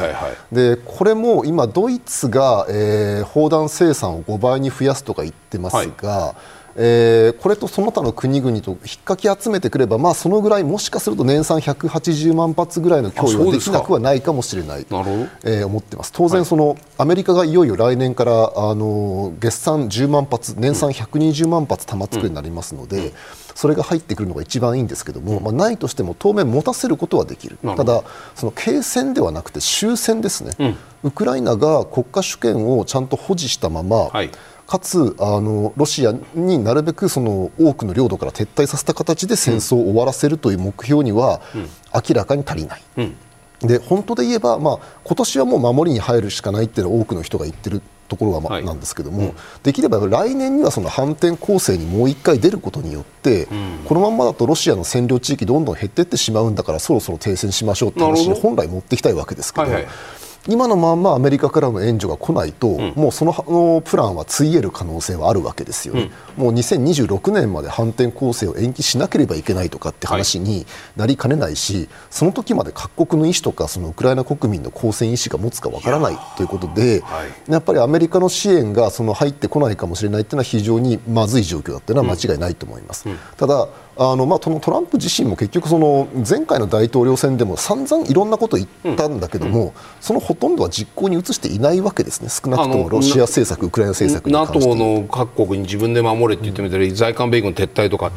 これも今、ドイツが、えー砲弾生産を5倍に増やすとか言ってますが、ええー、これとその他の国々と引っかき集めてくれば、まあ、そのぐらいもしかすると年産180万発ぐらいの供与はできなくはないかもしれないと、えー、思っています。当然その、はい、アメリカがいよいよ来年からあの月産10万発年産120万発弾作りになりますので、うん、それが入ってくるのが一番いいんですけども、まあ、ないとしても当面持たせることはできる。ただその継戦ではなくて終戦ですね、うん、ウクライナが国家主権をちゃんと保持したまま、はいかつあのロシアになるべくその多くの領土から撤退させた形で戦争を終わらせるという目標には明らかに足りない。うん。で本当で言えば、まあ、今年はもう守りに入るしかないっていうのは多くの人が言ってるところが、まはい、なんですけども、うん、できれば来年にはその反転攻勢にもう1回出ることによって、うん、このままだとロシアの占領地域どんどん減っていってしまうんだからそろそろ停戦しましょうって話に本来持ってきたいわけですけど。はいはい今のままアメリカからの援助が来ないと、うん、もうそのプランはついえる可能性はあるわけですよね、うん、もう2026年まで反転攻勢を延期しなければいけないとかって話になりかねないし、はい、その時まで各国の意思とかそのウクライナ国民の抗戦意思が持つかわからないということで、はい、やっぱりアメリカの支援がその入ってこないかもしれないというのは非常にまずい状況だというのは間違いないと思います。うん、ただあのまあ、トランプ自身も結局その前回の大統領選でも散々いろんなことを言ったんだけども、うん、そのほとんどは実行に移していないわけですね。少なくともロシア政策ウクライナ政策に関して。NATO の各国に自分で守れって言ってみたり、在韓米軍撤退とか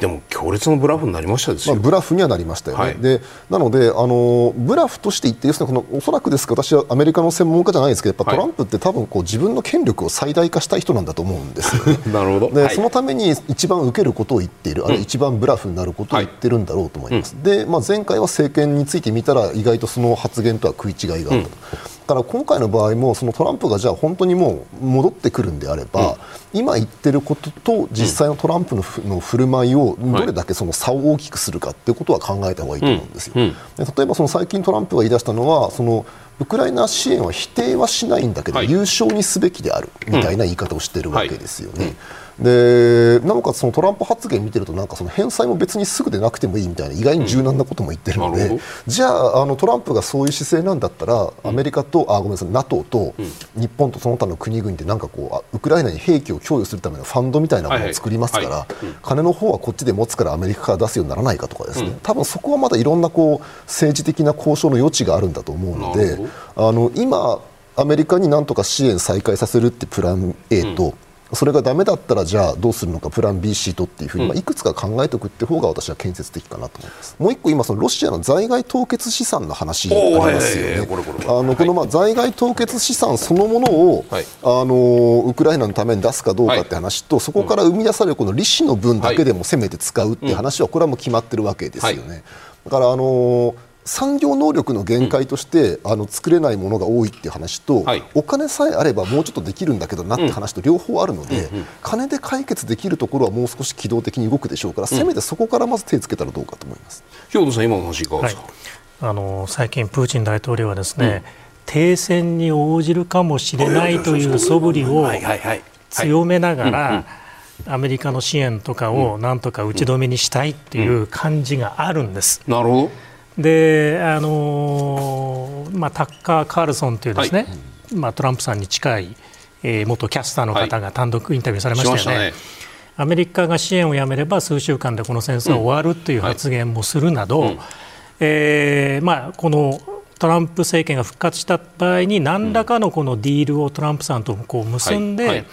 でも強烈なブラフになりましたですよ、まあ、ブラフにはなりましたよね、はい、でなのであのブラフとして言って要するにこのおそらくです。が私はアメリカの専門家じゃないですけどやっぱトランプって多分こう自分の権力を最大化したい人なんだと思うんですよ、ね、なるほど。で、はい、そのために一番受けることを言っている、あるいは一番ブラフになることを言ってるんだろうと思います、はい、でまあ、前回は政権について見たら意外とその発言とは食い違いがあったと。うんから今回の場合もそのトランプがじゃあ本当にもう戻ってくるんであれば、うん、今言ってることと実際のトランプのの振る舞いをどれだけその差を大きくするかっていうことは考えた方がいいと思うんですよ。うん、例えばその最近トランプが言い出したのはそのウクライナ支援は否定はしないんだけど、はい、優勝にすべきであるみたいな言い方をしているわけですよね。はいでなおかつそのトランプ発言見てるとなんかその返済も別にすぐでなくてもいいみたいな意外に柔軟なことも言ってるので、うん、じゃああのトランプがそういう姿勢なんだったらアメリカとあごめんなさい NATO と日本とその他の国々でなんかこうウクライナに兵器を供与するためのファンドみたいなものを作りますから、金の方はこっちで持つからアメリカから出すようにならないかとかですね、うん、多分そこはまだいろんなこう政治的な交渉の余地があるんだと思うのであの今アメリカになんとか支援再開させるってプラン A と、うんそれがダメだったらじゃあどうするのかプラン B、C とっていうふうに、まあ、いくつか考えておくって方が私は建設的かなと思います。もう一個今そのロシアの在外凍結資産の話ありますよね。あのこのまあ在外凍結資産そのものを、はい、あのウクライナのために出すかどうかって話と、はい、そこから生み出されるこの利子の分だけでもせめて使うって話はこれはもう決まってるわけですよね。だからあのー産業能力の限界として、うん、あの作れないものが多いっていう話と、はい、お金さえあればもうちょっとできるんだけどなって話と両方あるので、うんうん。うん、金で解決できるところはもう少し機動的に動くでしょうから、せめてそこからまず手をつけたらどうかと思います。兵藤さん、今の話いかがですか、はい、あの最近、プーチン大統領はですね、停戦に応じるかもしれないという素振りを強めながら、アメリカの支援とかをなんとか打ち止めにしたいっていう感じがあるんです。なるほどであのまあ、タッカー・カールソンというですね、はい、まあ、トランプさんに近い、えー、元キャスターの方が単独インタビューされましたよね。はい、アメリカが支援をやめれば数週間でこの戦争は終わるという発言もするなど、えまあ、このトランプ政権が復活した場合に何らかのこのディールをトランプさんとこう結んで、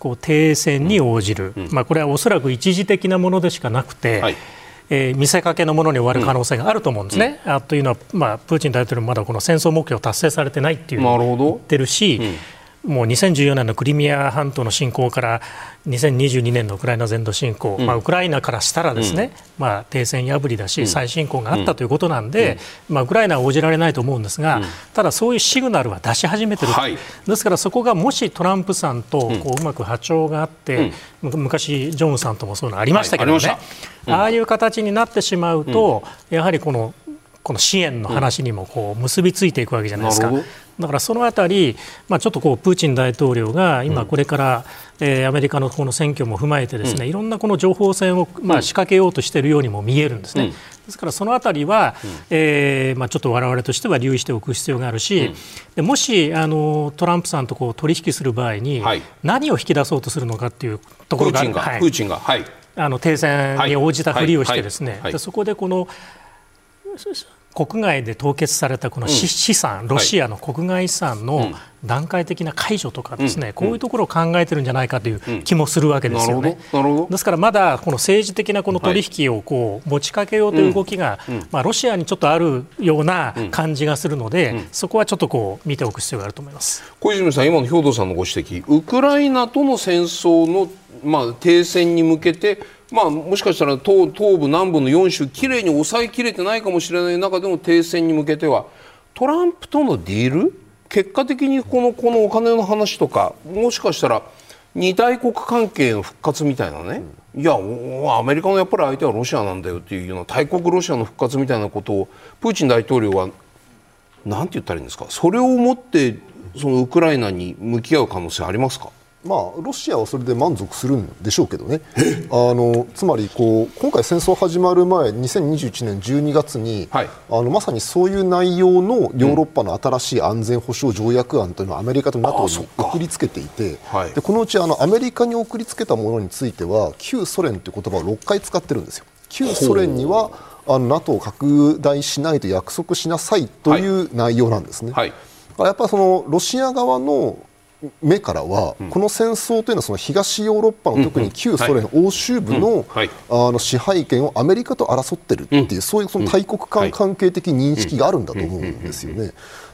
こう停戦に応じる、まあ、これはおそらく一時的なものでしかなくて、えー、見せかけのものに終わる可能性があると思うんですね。うん、あというのは、まあ、プーチン大統領まだこの戦争目標達成されてないっていう。言ってるし、もう2014年のクリミア半島の侵攻から2022年のウクライナ全土侵攻、うん、まあ、ウクライナからしたらですね、うん、まあ、停戦破りだし、再侵攻があったということなんで、まあ、ウクライナは応じられないと思うんですが、ただ、そういうシグナルは出し始めてる、はい、ですからそこがもしトランプさんとこううまく波長があって、昔、ジョンウンさんともそういうのありましたけどね、はいああいう形になってしまうと、やはりこのこの支援の話にもこう結びついていくわけじゃないですか。だからそのあたり、まあ、ちょっとこうプーチン大統領が今、これから、うん、えー、アメリカのこの選挙も踏まえてですね、うん、いろんなこの情報戦を、まあ、仕掛けようとしているようにも見えるんですね。うん、ですからそのあたりは、うん、えー、まあ、ちょっと我々としては留意しておく必要があるし、でもしあのトランプさんとこう取引する場合に、はい、何を引き出そうとするのかっていうところがプーチンが、はい、あの停戦に応じたふりをしてですね、そこでこの国外で凍結されたこの資産、ロシアの国外資産の段階的な解除とかですね、こういうところを考えてるんじゃないかという気もするわけですよね。ですからまだこの政治的なこの取引をこう持ちかけようという動きが、まあ、ロシアにちょっとあるような感じがするので、そこはちょっとこう見ておく必要があると思います。小泉さん、今の兵頭さんのご指摘、ウクライナとの戦争の、まあ、停戦に向けてまあ、もしかしたら東東部、南部の4州きれいに抑えきれてないかもしれない。中での停戦に向けては。トランプとのディール？結果的にこのこのお金の話とかもしかしたら二大国関係の復活みたいなね、うん、いやアメリカのやっぱり相手はロシアなんだよっていうような大国ロシアの復活みたいなことをプーチン大統領はなんて言ったらいいんですか？それをもってそのウクライナに向き合う可能性ありますか？まあ、ロシアはそれで満足するんでしょうけどね、あのつまりこう今回、戦争始まる前2021年12月に、はい、あのまさにそういう内容のヨーロッパの新しい安全保障条約案というのをアメリカと NATO に送りつけていて、はい、でこのうちあのアメリカに送りつけたものについては旧ソ連という言葉を6回使ってるんですよ。旧ソ連にはあの NATO を拡大しないと約束しなさいという内容なんですね。はい、やっぱりそのロシア側の目からは、この戦争というのはその東ヨーロッパの特に旧ソ連欧州部の,、あの支配権をアメリカと争っているっていう、そういうその大国間関係的認識があるんだと思うんですよね。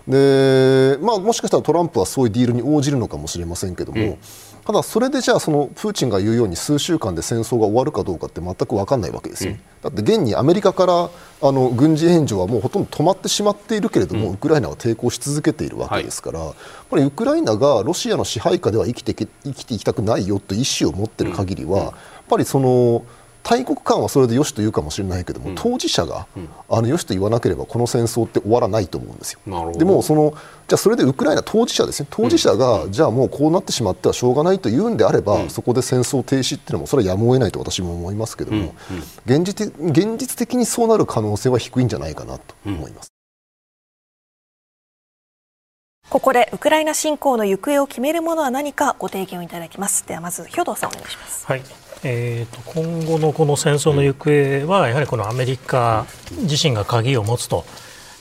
でまあ、もしかしたらトランプはそういうディールに応じるのかもしれませんけども、ただ、それでじゃあそのプーチンが言うように数週間で戦争が終わるかどうかって全く分かんないわけですよ、うん、だって現にアメリカからあの軍事援助はもうほとんど止まってしまっているけれども、うん、ウクライナは抵抗し続けているわけですから、はい、やっぱりウクライナがロシアの支配下では生きて生きていきたくないよという意思を持っている限りは、やっぱりその。大国間はそれでよしと言うかもしれないけども、うん、当事者が、うん、あのよしと言わなければこの戦争って終わらないと思うんですよ。でもそのじゃあそれでウクライナ当事者ですね当事者が、うん、じゃあもうこうなってしまってはしょうがないと言うんであれば、そこで戦争停止っていうのもそれはやむを得ないと私も思いますけども、現実現実的にそうなる可能性は低いんじゃないかなと思います。ここでウクライナ侵攻の行方を決めるものは何かご提言をいただきます。ではまず兵藤さんお願いします。はい。えーと、今後のこの戦争の行方はやはりこのアメリカ自身が鍵を持つと。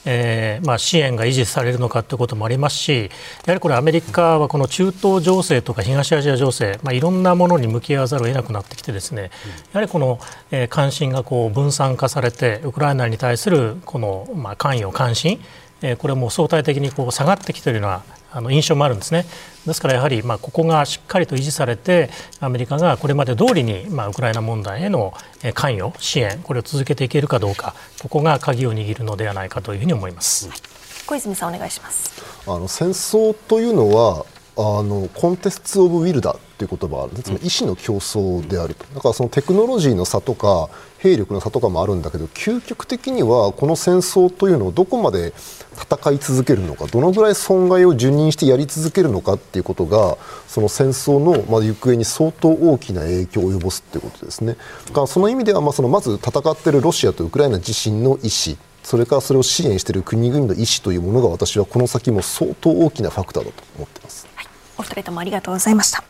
えーまあ、支援が維持されるのかということもありますし、やはりこれ、アメリカはこの中東情勢とか東アジア情勢、まあ、いろんなものに向き合わざるを得なくなってきて、ですねやはりこの、え、関心がこう分散化されて、ウクライナに対するこの、まあ、関与、関心、えー、これも相対的にこう下がってきているようなあの印象もあるんですね。ですからやはりまあここがしっかりと維持されてアメリカがこれまで通りにまあウクライナ問題への関与支援これを続けていけるかどうかここが鍵を握るのではないかというふうに思います。小泉さんお願いします。あの戦争というのはあのコンテスト・オブ・ウィルダという言葉があるつまり意思の競争であるとだからそのテクノロジーの差とか兵力の差とかもあるんだけど究極的にはこの戦争というのをどこまで戦い続けるのかどのぐらい損害を受任してやり続けるのかっていうことがその戦争のま行方に相当大きな影響を及ぼすということですね。だからその意味ではまあそのまず戦っているロシアとウクライナ自身の意思それからそれを支援している国々の意思というものが私はこの先も相当大きなファクターだと思っています。はい、お二人ともありがとうございました。